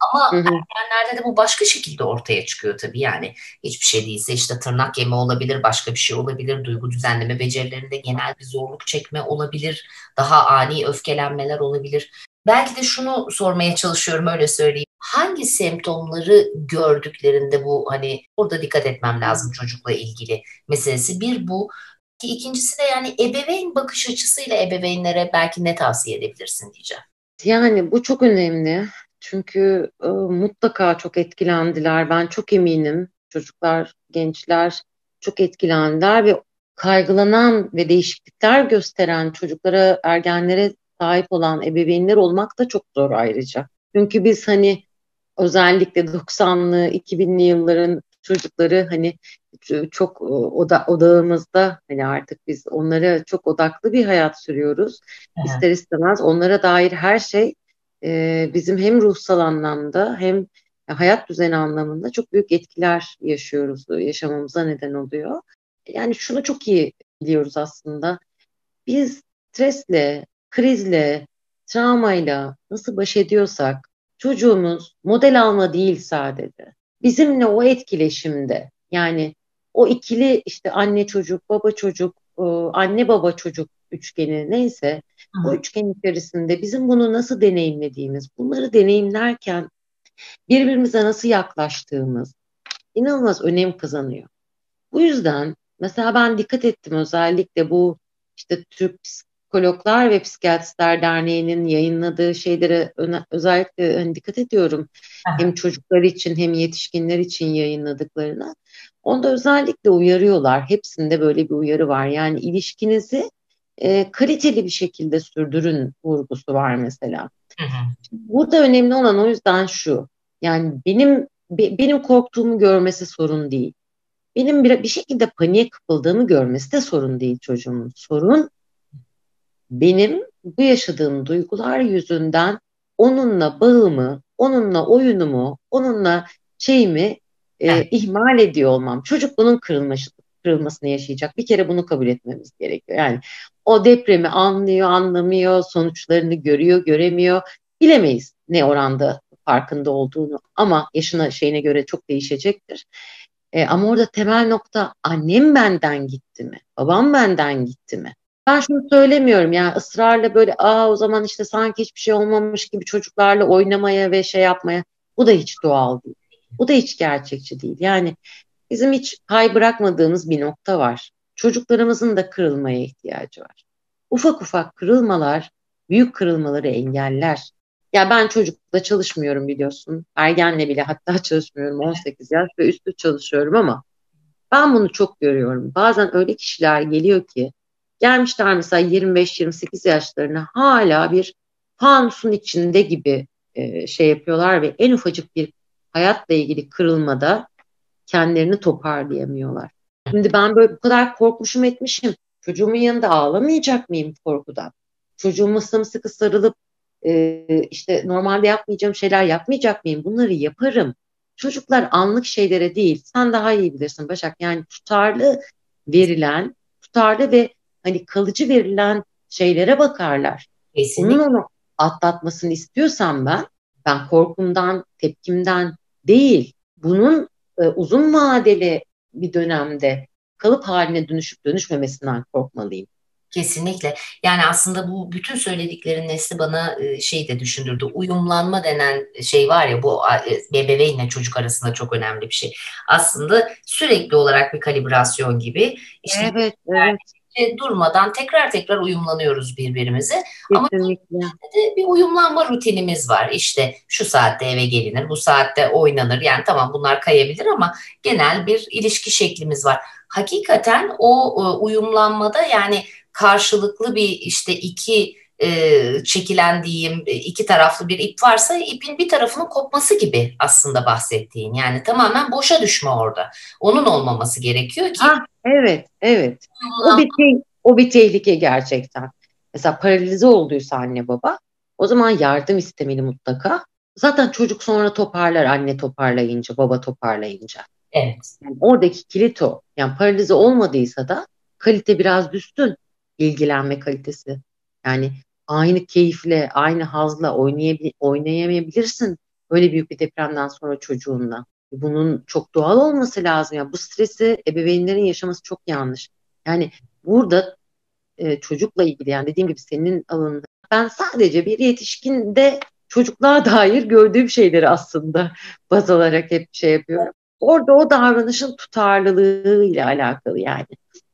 Ama ergenlerde de bu başka şekilde ortaya çıkıyor tabii yani hiçbir şey değilse işte tırnak yeme olabilir başka bir şey olabilir duygu düzenleme becerilerinde genel bir zorluk çekme olabilir daha ani öfkelenmeler olabilir. Belki de şunu sormaya çalışıyorum öyle söyleyeyim. Hangi semptomları gördüklerinde bu hani burada dikkat etmem lazım çocukla ilgili meselesi. Bir bu. İkincisi de yani ebeveyn bakış açısıyla ebeveynlere belki ne tavsiye edebilirsin diyeceğim. Yani bu çok önemli. Çünkü e, mutlaka çok etkilendiler. Ben çok eminim çocuklar, gençler çok etkilendiler ve kaygılanan ve değişiklikler gösteren çocuklara, ergenlere sahip olan ebeveynler olmak da çok zor ayrıca. Çünkü biz hani özellikle 90'lı, 2000'li yılların çocukları hani çok oda, odağımızda hani artık biz onlara çok odaklı bir hayat sürüyoruz. Evet. İster istemez onlara dair her şey e, bizim hem ruhsal anlamda hem hayat düzeni anlamında çok büyük etkiler yaşıyoruz, yaşamamıza neden oluyor yani şunu çok iyi biliyoruz aslında. Biz stresle, krizle, travmayla nasıl baş ediyorsak çocuğumuz model alma değil sadece. Bizimle o etkileşimde yani o ikili işte anne çocuk, baba çocuk, e, anne baba çocuk üçgeni neyse Hı. o üçgen içerisinde bizim bunu nasıl deneyimlediğimiz, bunları deneyimlerken birbirimize nasıl yaklaştığımız inanılmaz önem kazanıyor. Bu yüzden Mesela ben dikkat ettim özellikle bu işte Türk Psikologlar ve Psikiyatristler Derneği'nin yayınladığı şeylere özellikle hani dikkat ediyorum. Hem çocuklar için hem yetişkinler için yayınladıklarına. Onda özellikle uyarıyorlar. Hepsinde böyle bir uyarı var. Yani ilişkinizi e, kaliteli bir şekilde sürdürün vurgusu var mesela. Hı Burada önemli olan o yüzden şu. Yani benim be, benim korktuğumu görmesi sorun değil benim bir, bir şekilde paniğe kapıldığımı görmesi de sorun değil çocuğumun. Sorun benim bu yaşadığım duygular yüzünden onunla bağımı, onunla oyunumu, onunla şeyimi e, ihmal ediyor olmam. Çocuk bunun kırılması, kırılmasını yaşayacak. Bir kere bunu kabul etmemiz gerekiyor. Yani o depremi anlıyor, anlamıyor, sonuçlarını görüyor, göremiyor. Bilemeyiz ne oranda farkında olduğunu ama yaşına şeyine göre çok değişecektir. E, ama orada temel nokta annem benden gitti mi? Babam benden gitti mi? Ben şunu söylemiyorum yani ısrarla böyle aa o zaman işte sanki hiçbir şey olmamış gibi çocuklarla oynamaya ve şey yapmaya bu da hiç doğal değil. Bu da hiç gerçekçi değil. Yani bizim hiç pay bırakmadığımız bir nokta var. Çocuklarımızın da kırılmaya ihtiyacı var. Ufak ufak kırılmalar büyük kırılmaları engeller. Ya ben çocukla çalışmıyorum biliyorsun. Ergenle bile hatta [LAUGHS] çalışmıyorum. 18 yaş ve üstü çalışıyorum ama ben bunu çok görüyorum. Bazen öyle kişiler geliyor ki gelmişler mesela 25-28 yaşlarına hala bir fanusun içinde gibi e, şey yapıyorlar ve en ufacık bir hayatla ilgili kırılmada kendilerini toparlayamıyorlar. Şimdi ben böyle bu kadar korkmuşum etmişim. Çocuğumun yanında ağlamayacak mıyım korkudan? Çocuğumu sımsıkı sarılıp e, işte normalde yapmayacağım şeyler yapmayacak mıyım? Bunları yaparım. Çocuklar anlık şeylere değil. Sen daha iyi bilirsin Başak. Yani tutarlı verilen, tutarlı ve hani kalıcı verilen şeylere bakarlar. Kesinlikle. Onun onu atlatmasını istiyorsam ben, ben korkumdan, tepkimden değil, bunun e, uzun vadeli bir dönemde kalıp haline dönüşüp dönüşmemesinden korkmalıyım. Kesinlikle. Yani aslında bu bütün söylediklerin nesli bana e, şey de düşündürdü. Uyumlanma denen şey var ya bu e, bebeğinle çocuk arasında çok önemli bir şey. Aslında sürekli olarak bir kalibrasyon gibi. İşte evet, evet durmadan tekrar tekrar uyumlanıyoruz birbirimize. Kesinlikle. Ama bir uyumlanma rutinimiz var. İşte şu saatte eve gelinir, bu saatte oynanır. Yani tamam bunlar kayabilir ama genel bir ilişki şeklimiz var. Hakikaten o uyumlanmada yani karşılıklı bir işte iki e, çekilen diyeyim iki taraflı bir ip varsa ipin bir tarafının kopması gibi aslında bahsettiğin. Yani tamamen boşa düşme orada. Onun olmaması gerekiyor ki. Ha, evet, evet. O bir, te- o bir tehlike gerçekten. Mesela paralize olduysa anne baba o zaman yardım istemeli mutlaka. Zaten çocuk sonra toparlar anne toparlayınca, baba toparlayınca. Evet. Yani oradaki kilit o. Yani paralize olmadıysa da kalite biraz düşsün ilgilenme kalitesi. Yani aynı keyifle, aynı hazla oynayamayabilirsin böyle büyük bir depremden sonra çocuğunla. Bunun çok doğal olması lazım. Yani bu stresi ebeveynlerin yaşaması çok yanlış. Yani burada e, çocukla ilgili yani dediğim gibi senin alanında ben sadece bir yetişkinde çocukluğa dair gördüğüm şeyleri aslında [LAUGHS] baz alarak hep şey yapıyorum. Orada o davranışın tutarlılığı ile alakalı yani.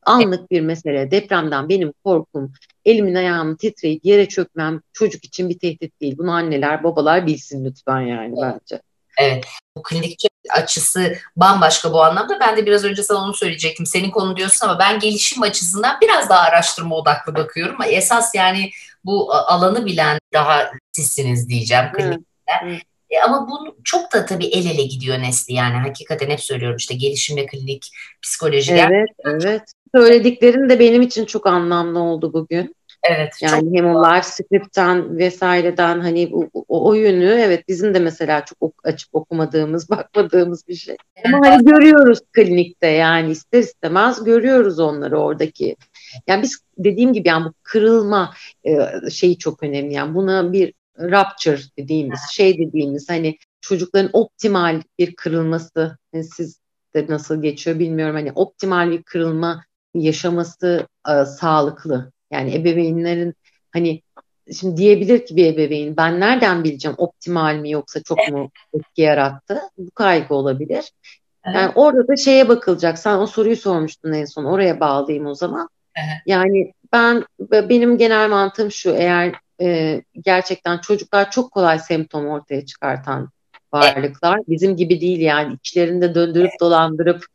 Anlık bir mesele. Depremden benim korkum, elimin ayağımın titreyip yere çökmem çocuk için bir tehdit değil. Bunu anneler, babalar bilsin lütfen yani bence. Evet. Bu klinikçi açısı bambaşka bu anlamda. Ben de biraz önce sana onu söyleyecektim. Senin konu diyorsun ama ben gelişim açısından biraz daha araştırma odaklı bakıyorum. Esas yani bu alanı bilen daha sizsiniz diyeceğim klinikler. Evet. E, ama bu çok da tabii el ele gidiyor nesli yani hakikaten hep söylüyorum işte gelişim ve klinik psikoloji. Evet, evet. Söylediklerin de benim için çok anlamlı oldu bugün. Evet. Yani hem o live script'ten vesaireden hani o, o, o yönü evet bizim de mesela çok ok, açıp okumadığımız, [LAUGHS] bakmadığımız bir şey. Ama hani görüyoruz klinikte yani ister istemez görüyoruz onları oradaki. Yani biz dediğim gibi yani bu kırılma e, şeyi çok önemli. Yani buna bir rupture dediğimiz şey dediğimiz hani çocukların optimal bir kırılması yani siz de nasıl geçiyor bilmiyorum hani optimal bir kırılma yaşaması e, sağlıklı. Yani ebeveynlerin hani şimdi diyebilir ki bir ebeveyn ben nereden bileceğim optimal mi yoksa çok mu etki yarattı? Bu kaygı olabilir. Evet. Yani orada da şeye bakılacak. Sen o soruyu sormuştun en son. Oraya bağlayayım o zaman. Evet. Yani ben benim genel mantığım şu. Eğer e, gerçekten çocuklar çok kolay semptom ortaya çıkartan varlıklar. Bizim gibi değil yani içlerinde döndürüp dolandırıp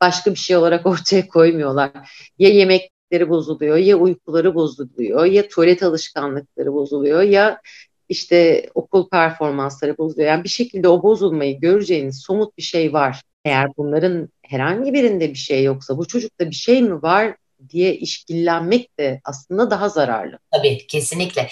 başka bir şey olarak ortaya koymuyorlar. Ya yemekleri bozuluyor, ya uykuları bozuluyor, ya tuvalet alışkanlıkları bozuluyor, ya işte okul performansları bozuluyor. Yani bir şekilde o bozulmayı göreceğiniz somut bir şey var. Eğer bunların herhangi birinde bir şey yoksa bu çocukta bir şey mi var diye işkillenmek de aslında daha zararlı. Tabii kesinlikle.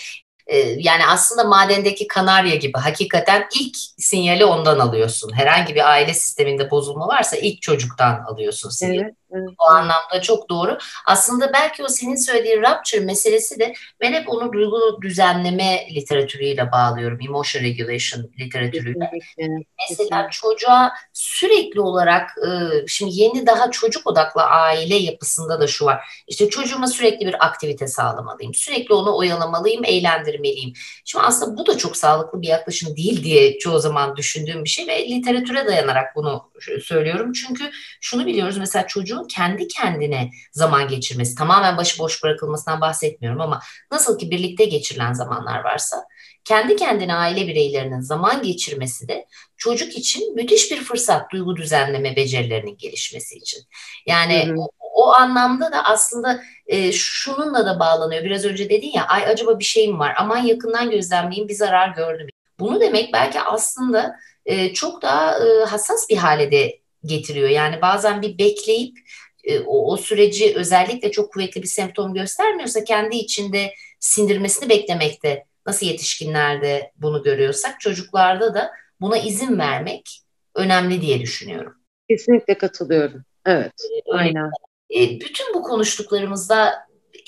Ee, yani aslında madendeki kanarya gibi hakikaten ilk sinyali ondan alıyorsun. Herhangi bir aile sisteminde bozulma varsa ilk çocuktan alıyorsun sinyali. Evet, evet. O anlamda çok doğru. Aslında belki o senin söylediğin rapture meselesi de ben hep onu duygu düzenleme literatürüyle bağlıyorum. Emotion regulation literatürüyle. Kesinlikle. Mesela çocuğa sürekli olarak e, şimdi yeni daha çocuk odaklı aile yapısında da şu var. İşte çocuğuma sürekli bir aktivite sağlamalıyım. Sürekli onu oyalamalıyım, eğlendirmeliyim. Şimdi aslında bu da çok sağlıklı bir yaklaşım değil diye çoğu zaman düşündüğüm bir şey ve literatüre dayanarak bunu söylüyorum. Çünkü şunu biliyoruz mesela çocuğun kendi kendine zaman geçirmesi, tamamen başıboş bırakılmasından bahsetmiyorum ama nasıl ki birlikte geçirilen zamanlar varsa kendi kendine aile bireylerinin zaman geçirmesi de çocuk için müthiş bir fırsat duygu düzenleme becerilerinin gelişmesi için. Yani hı hı. O, o anlamda da aslında e, şununla da bağlanıyor. Biraz önce dedin ya ay acaba bir şeyim var aman yakından gözlemleyeyim bir zarar gördüm. Bunu demek belki aslında e, çok daha e, hassas bir hale de getiriyor. Yani bazen bir bekleyip e, o, o süreci özellikle çok kuvvetli bir semptom göstermiyorsa kendi içinde sindirmesini beklemekte nasıl yetişkinlerde bunu görüyorsak çocuklarda da buna izin vermek önemli diye düşünüyorum. Kesinlikle katılıyorum. Evet, ee, aynen. E, bütün bu konuştuklarımızda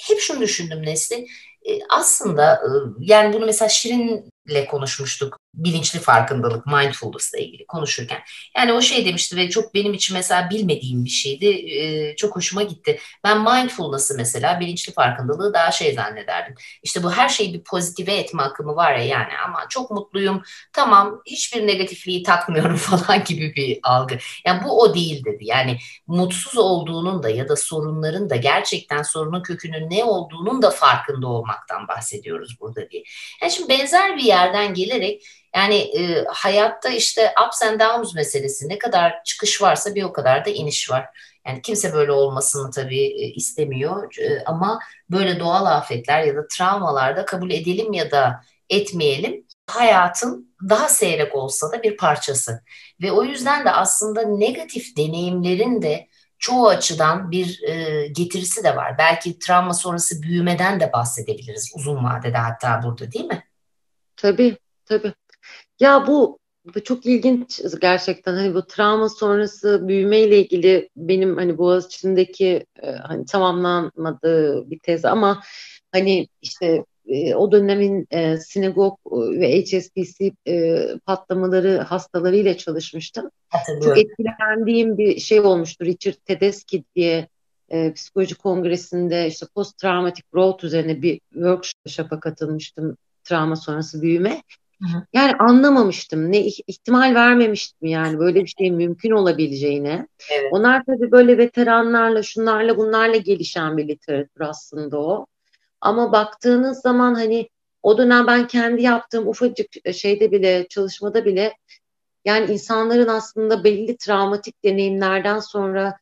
hep şunu düşündüm Nesli. E, aslında e, yani bunu mesela Şirin'le konuşmuştuk bilinçli farkındalık, mindfulness ile ilgili konuşurken. Yani o şey demişti ve çok benim için mesela bilmediğim bir şeydi. Ee, çok hoşuma gitti. Ben mindfulness'ı mesela bilinçli farkındalığı daha şey zannederdim. İşte bu her şeyi bir pozitife etme akımı var ya yani ama çok mutluyum. Tamam hiçbir negatifliği takmıyorum [LAUGHS] falan gibi bir algı. Yani bu o değil dedi. Yani mutsuz olduğunun da ya da sorunların da gerçekten sorunun kökünün ne olduğunun da farkında olmaktan bahsediyoruz burada diye. Yani şimdi benzer bir yerden gelerek yani e, hayatta işte ups and downs meselesi ne kadar çıkış varsa bir o kadar da iniş var. Yani kimse böyle olmasını tabii e, istemiyor e, ama böyle doğal afetler ya da travmalarda kabul edelim ya da etmeyelim hayatın daha seyrek olsa da bir parçası. Ve o yüzden de aslında negatif deneyimlerin de çoğu açıdan bir e, getirisi de var. Belki travma sonrası büyümeden de bahsedebiliriz uzun vadede hatta burada değil mi? Tabii, tabii. Ya bu, bu çok ilginç gerçekten hani bu travma sonrası büyüme ile ilgili benim hani Boğaziçi'ndeki e, hani tamamlanmadığı bir tez ama hani işte e, o dönemin e, sinagog ve HSPC e, patlamaları hastalarıyla çalışmıştım. Çok etkilendiğim bir şey olmuştu. Richard Tedeschi diye e, psikoloji kongresinde işte post traumatic growth üzerine bir workshop'a katılmıştım travma sonrası büyüme. Yani anlamamıştım. Ne ihtimal vermemiştim yani böyle bir şeyin mümkün olabileceğine. Evet. Onlar tabii böyle veteranlarla, şunlarla, bunlarla gelişen bir literatür aslında o. Ama baktığınız zaman hani o dönem ben kendi yaptığım ufacık şeyde bile, çalışmada bile yani insanların aslında belli travmatik deneyimlerden sonra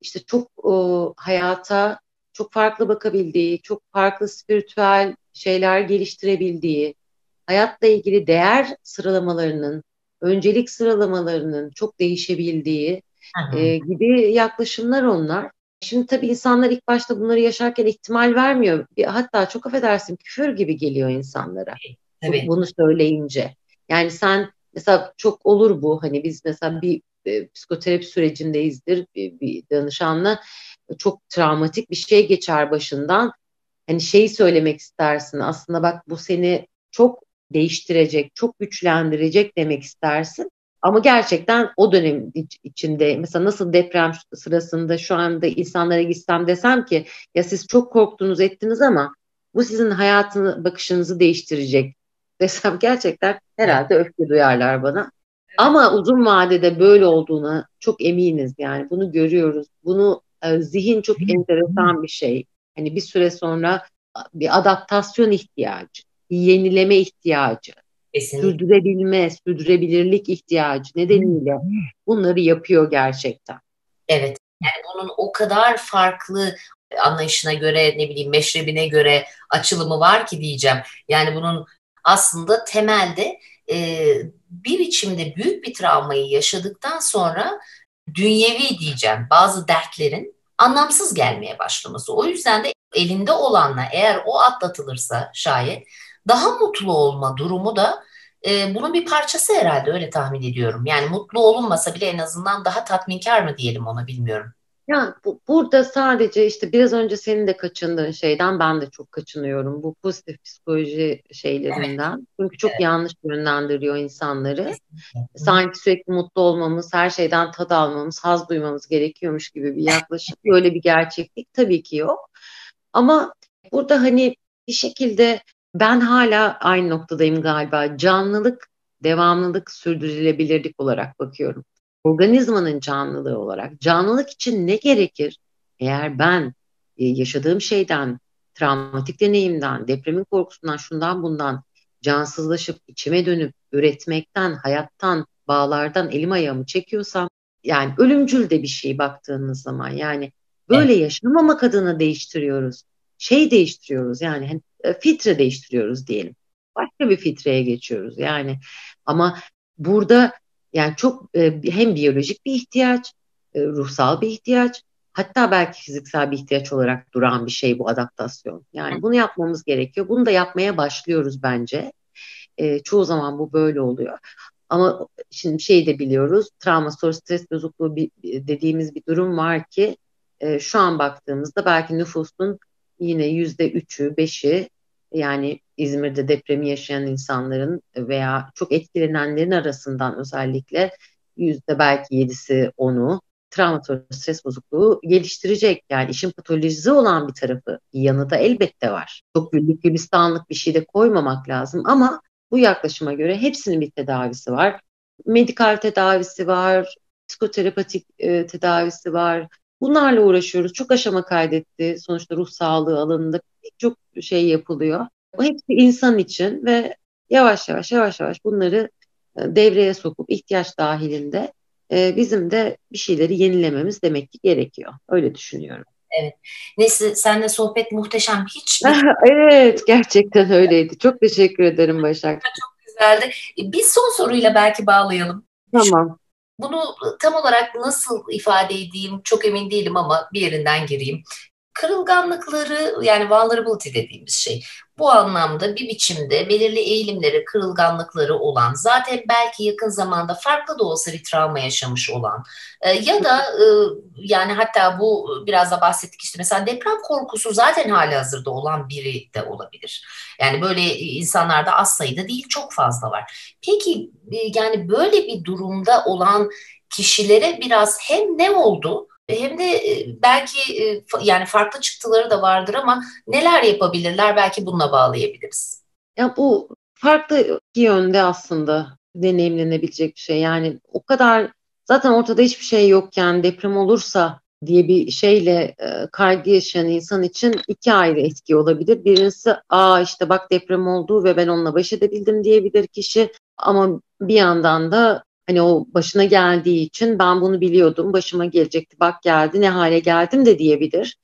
işte çok o, hayata çok farklı bakabildiği, çok farklı spiritüel şeyler geliştirebildiği, hayatla ilgili değer sıralamalarının, öncelik sıralamalarının çok değişebildiği e, gibi yaklaşımlar onlar. Şimdi tabii insanlar ilk başta bunları yaşarken ihtimal vermiyor. Hatta çok affedersin küfür gibi geliyor insanlara. Evet. Bunu söyleyince. Yani sen mesela çok olur bu hani biz mesela bir e, psikoterapi sürecindeyizdir bir, bir danışanla çok travmatik bir şey geçer başından. Hani şeyi söylemek istersin aslında bak bu seni çok değiştirecek, çok güçlendirecek demek istersin. Ama gerçekten o dönem içinde mesela nasıl deprem sırasında şu anda insanlara gitsem desem ki ya siz çok korktunuz ettiniz ama bu sizin hayatını bakışınızı değiştirecek desem gerçekten herhalde öfke duyarlar bana. Ama uzun vadede böyle olduğuna çok eminiz yani bunu görüyoruz. Bunu e, zihin çok enteresan bir şey. Hani bir süre sonra bir adaptasyon ihtiyacı yenileme ihtiyacı, Kesinlikle. sürdürebilme, sürdürebilirlik ihtiyacı nedeniyle bunları yapıyor gerçekten. Evet. Yani bunun o kadar farklı anlayışına göre ne bileyim meşrebine göre açılımı var ki diyeceğim. Yani bunun aslında temelde e, bir biçimde büyük bir travmayı yaşadıktan sonra dünyevi diyeceğim bazı dertlerin anlamsız gelmeye başlaması. O yüzden de elinde olanla eğer o atlatılırsa şayet daha mutlu olma durumu da e, bunun bir parçası herhalde öyle tahmin ediyorum. Yani mutlu olunmasa bile en azından daha tatminkar mı diyelim ona bilmiyorum. Ya bu, burada sadece işte biraz önce senin de kaçındığın şeyden ben de çok kaçınıyorum. Bu pozitif psikoloji şeylerinden. Evet. Çünkü çok evet. yanlış yönlendiriyor insanları. Kesinlikle. Sanki sürekli mutlu olmamız, her şeyden tad almamız, haz duymamız gerekiyormuş gibi bir yaklaşım. Böyle bir gerçeklik tabii ki yok. Ama burada hani bir şekilde ben hala aynı noktadayım galiba. Canlılık, devamlılık, sürdürülebilirlik olarak bakıyorum organizmanın canlılığı olarak canlılık için ne gerekir? Eğer ben e, yaşadığım şeyden, travmatik deneyimden, depremin korkusundan, şundan bundan cansızlaşıp içime dönüp üretmekten, hayattan, bağlardan elim ayağımı çekiyorsam yani ölümcül de bir şey baktığınız zaman yani böyle evet. yaşamamak adına değiştiriyoruz. Şey değiştiriyoruz yani hani, e, filtre değiştiriyoruz diyelim. Başka bir filtreye geçiyoruz yani ama burada yani çok e, hem biyolojik bir ihtiyaç, e, ruhsal bir ihtiyaç, hatta belki fiziksel bir ihtiyaç olarak duran bir şey bu adaptasyon. Yani bunu yapmamız gerekiyor. Bunu da yapmaya başlıyoruz bence. Çoğu zaman bu böyle oluyor. Ama şimdi şey de biliyoruz, travma sonra stres bozukluğu dediğimiz bir durum var ki şu an baktığımızda belki nüfusun yine yüzde üçü, beşi yani İzmir'de depremi yaşayan insanların veya çok etkilenenlerin arasından özellikle yüzde belki yedisi onu travmatolojik stres bozukluğu geliştirecek. Yani işin patolojize olan bir tarafı, bir yanı da elbette var. Çok güllük gülistanlık bir şey de koymamak lazım ama bu yaklaşıma göre hepsinin bir tedavisi var. Medikal tedavisi var, psikoterapatik e, tedavisi var. Bunlarla uğraşıyoruz. Çok aşama kaydetti. Sonuçta ruh sağlığı alanında çok şey yapılıyor. Bu hepsi insan için ve yavaş yavaş yavaş yavaş bunları e, devreye sokup ihtiyaç dahilinde e, bizim de bir şeyleri yenilememiz demek ki gerekiyor. Öyle düşünüyorum. Evet. Neyse senle sohbet muhteşem. Hiç [LAUGHS] Evet gerçekten öyleydi. Çok teşekkür ederim Başak. Çok güzeldi. E, bir son soruyla belki bağlayalım. Tamam. Bunu tam olarak nasıl ifade edeyim? Çok emin değilim ama bir yerinden gireyim. Kırılganlıkları yani vulnerability dediğimiz şey bu anlamda bir biçimde belirli eğilimleri, kırılganlıkları olan zaten belki yakın zamanda farklı da olsa bir travma yaşamış olan e, ya da e, yani hatta bu biraz da bahsettik işte mesela deprem korkusu zaten hali hazırda olan biri de olabilir. Yani böyle insanlarda az sayıda değil çok fazla var. Peki e, yani böyle bir durumda olan kişilere biraz hem ne oldu hem de e, belki e, yani farklı çıktıları da vardır ama neler yapabilirler belki bununla bağlayabiliriz. Ya bu farklı yönde aslında deneyimlenebilecek bir şey. Yani o kadar zaten ortada hiçbir şey yokken deprem olursa diye bir şeyle e, kaygı yaşayan insan için iki ayrı etki olabilir. Birincisi aa işte bak deprem oldu ve ben onunla baş edebildim diyebilir kişi. Ama bir yandan da Hani o başına geldiği için ben bunu biliyordum, başıma gelecekti, bak geldi, ne hale geldim de diyebilir.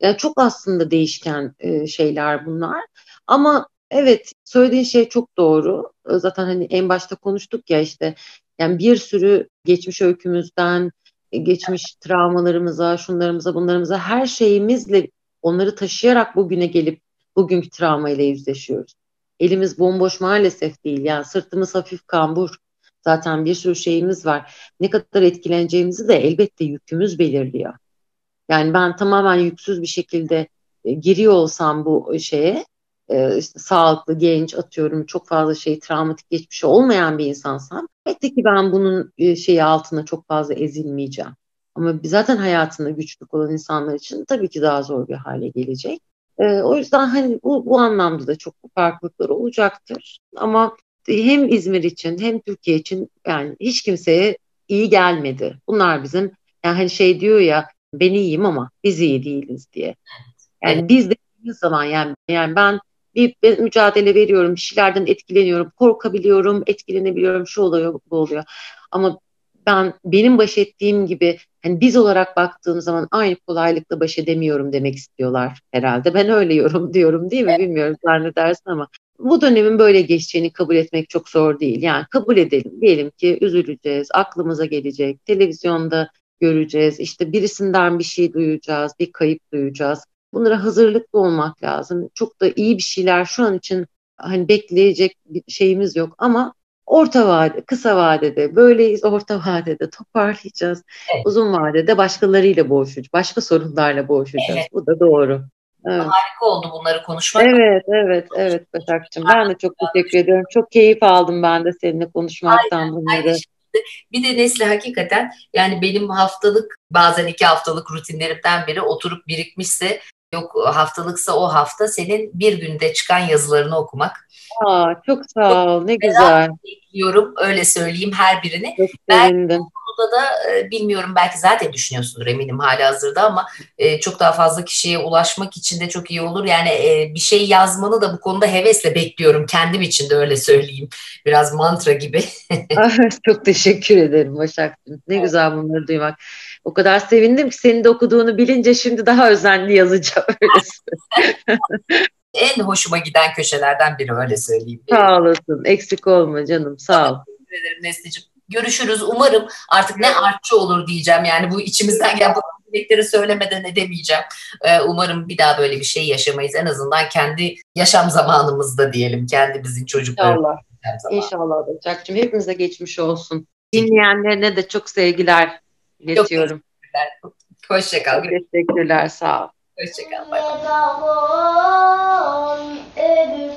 Yani çok aslında değişken e, şeyler bunlar. Ama evet söylediğin şey çok doğru. E, zaten hani en başta konuştuk ya işte yani bir sürü geçmiş öykümüzden, e, geçmiş travmalarımıza, şunlarımıza, bunlarımıza her şeyimizle onları taşıyarak bugüne gelip bugünkü travmayla yüzleşiyoruz. Elimiz bomboş maalesef değil. Yani sırtımız hafif kambur. Zaten bir sürü şeyimiz var. Ne kadar etkileneceğimizi de elbette yükümüz belirliyor. Yani ben tamamen yüksüz bir şekilde e, giriyor olsam bu şeye, e, işte sağlıklı, genç atıyorum çok fazla şey travmatik geçmişi olmayan bir insansam elbette ki ben bunun e, şeyi altına çok fazla ezilmeyeceğim. Ama zaten hayatında güçlük olan insanlar için tabii ki daha zor bir hale gelecek. E, o yüzden hani bu, bu anlamda da çok farklılıklar olacaktır. Ama hem İzmir için hem Türkiye için yani hiç kimseye iyi gelmedi. Bunlar bizim yani hani şey diyor ya ben iyiyim ama biz iyi değiliz diye. Yani evet. biz dediğimiz zaman yani yani ben bir, bir mücadele veriyorum, bir şeylerden etkileniyorum, korkabiliyorum, etkilenebiliyorum, şu oluyor, bu oluyor. Ama ben benim baş ettiğim gibi hani biz olarak baktığım zaman aynı kolaylıkla baş edemiyorum demek istiyorlar herhalde. Ben öyle yorum diyorum değil mi? Bilmiyorum sen ne dersin ama bu dönemin böyle geçeceğini kabul etmek çok zor değil. Yani kabul edelim. Diyelim ki üzüleceğiz, aklımıza gelecek, televizyonda göreceğiz, işte birisinden bir şey duyacağız, bir kayıp duyacağız. Bunlara hazırlıklı olmak lazım. Çok da iyi bir şeyler şu an için hani bekleyecek bir şeyimiz yok ama orta vade, kısa vadede böyleyiz, orta vadede toparlayacağız. Evet. Uzun vadede başkalarıyla boğuşacağız, başka sorunlarla boğuşacağız. Evet. Bu da doğru. Evet. Harika oldu bunları konuşmak. Evet, evet, evet Başakçığım. Ben de çok teşekkür ediyorum. Çok keyif aldım ben de seninle konuşmaktan aynen, bunları. Aynen. Bir de Nesli hakikaten yani benim haftalık bazen iki haftalık rutinlerimden biri oturup birikmişse yok haftalıksa o hafta senin bir günde çıkan yazılarını okumak. Aa, çok sağ ol ne güzel. Bekliyorum öyle söyleyeyim her birini. Çok sevindim. Ben konuda da e, bilmiyorum belki zaten düşünüyorsundur eminim hala hazırda ama e, çok daha fazla kişiye ulaşmak için de çok iyi olur. Yani e, bir şey yazmanı da bu konuda hevesle bekliyorum. Kendim için de öyle söyleyeyim. Biraz mantra gibi. [LAUGHS] çok teşekkür ederim Başak'cığım. Ne güzel bunları duymak. O kadar sevindim ki senin de okuduğunu bilince şimdi daha özenli yazacağım. [LAUGHS] [LAUGHS] en hoşuma giden köşelerden biri öyle söyleyeyim. Sağ olasın. Eksik olma canım. Sağ ol. Teşekkür ederim Nesli'cim görüşürüz. Umarım artık ne artçı olur diyeceğim. Yani bu içimizden gelen bu dilekleri söylemeden edemeyeceğim. Ee, umarım bir daha böyle bir şey yaşamayız. En azından kendi yaşam zamanımızda diyelim. Kendimizin çocukları. İnşallah. İnşallah Bacak'cığım. Hepimize geçmiş olsun. Dinleyenlerine de çok sevgiler iletiyorum. Hoşçakal. Teşekkürler. Sağ ol. Hoşçakal. Bay bay.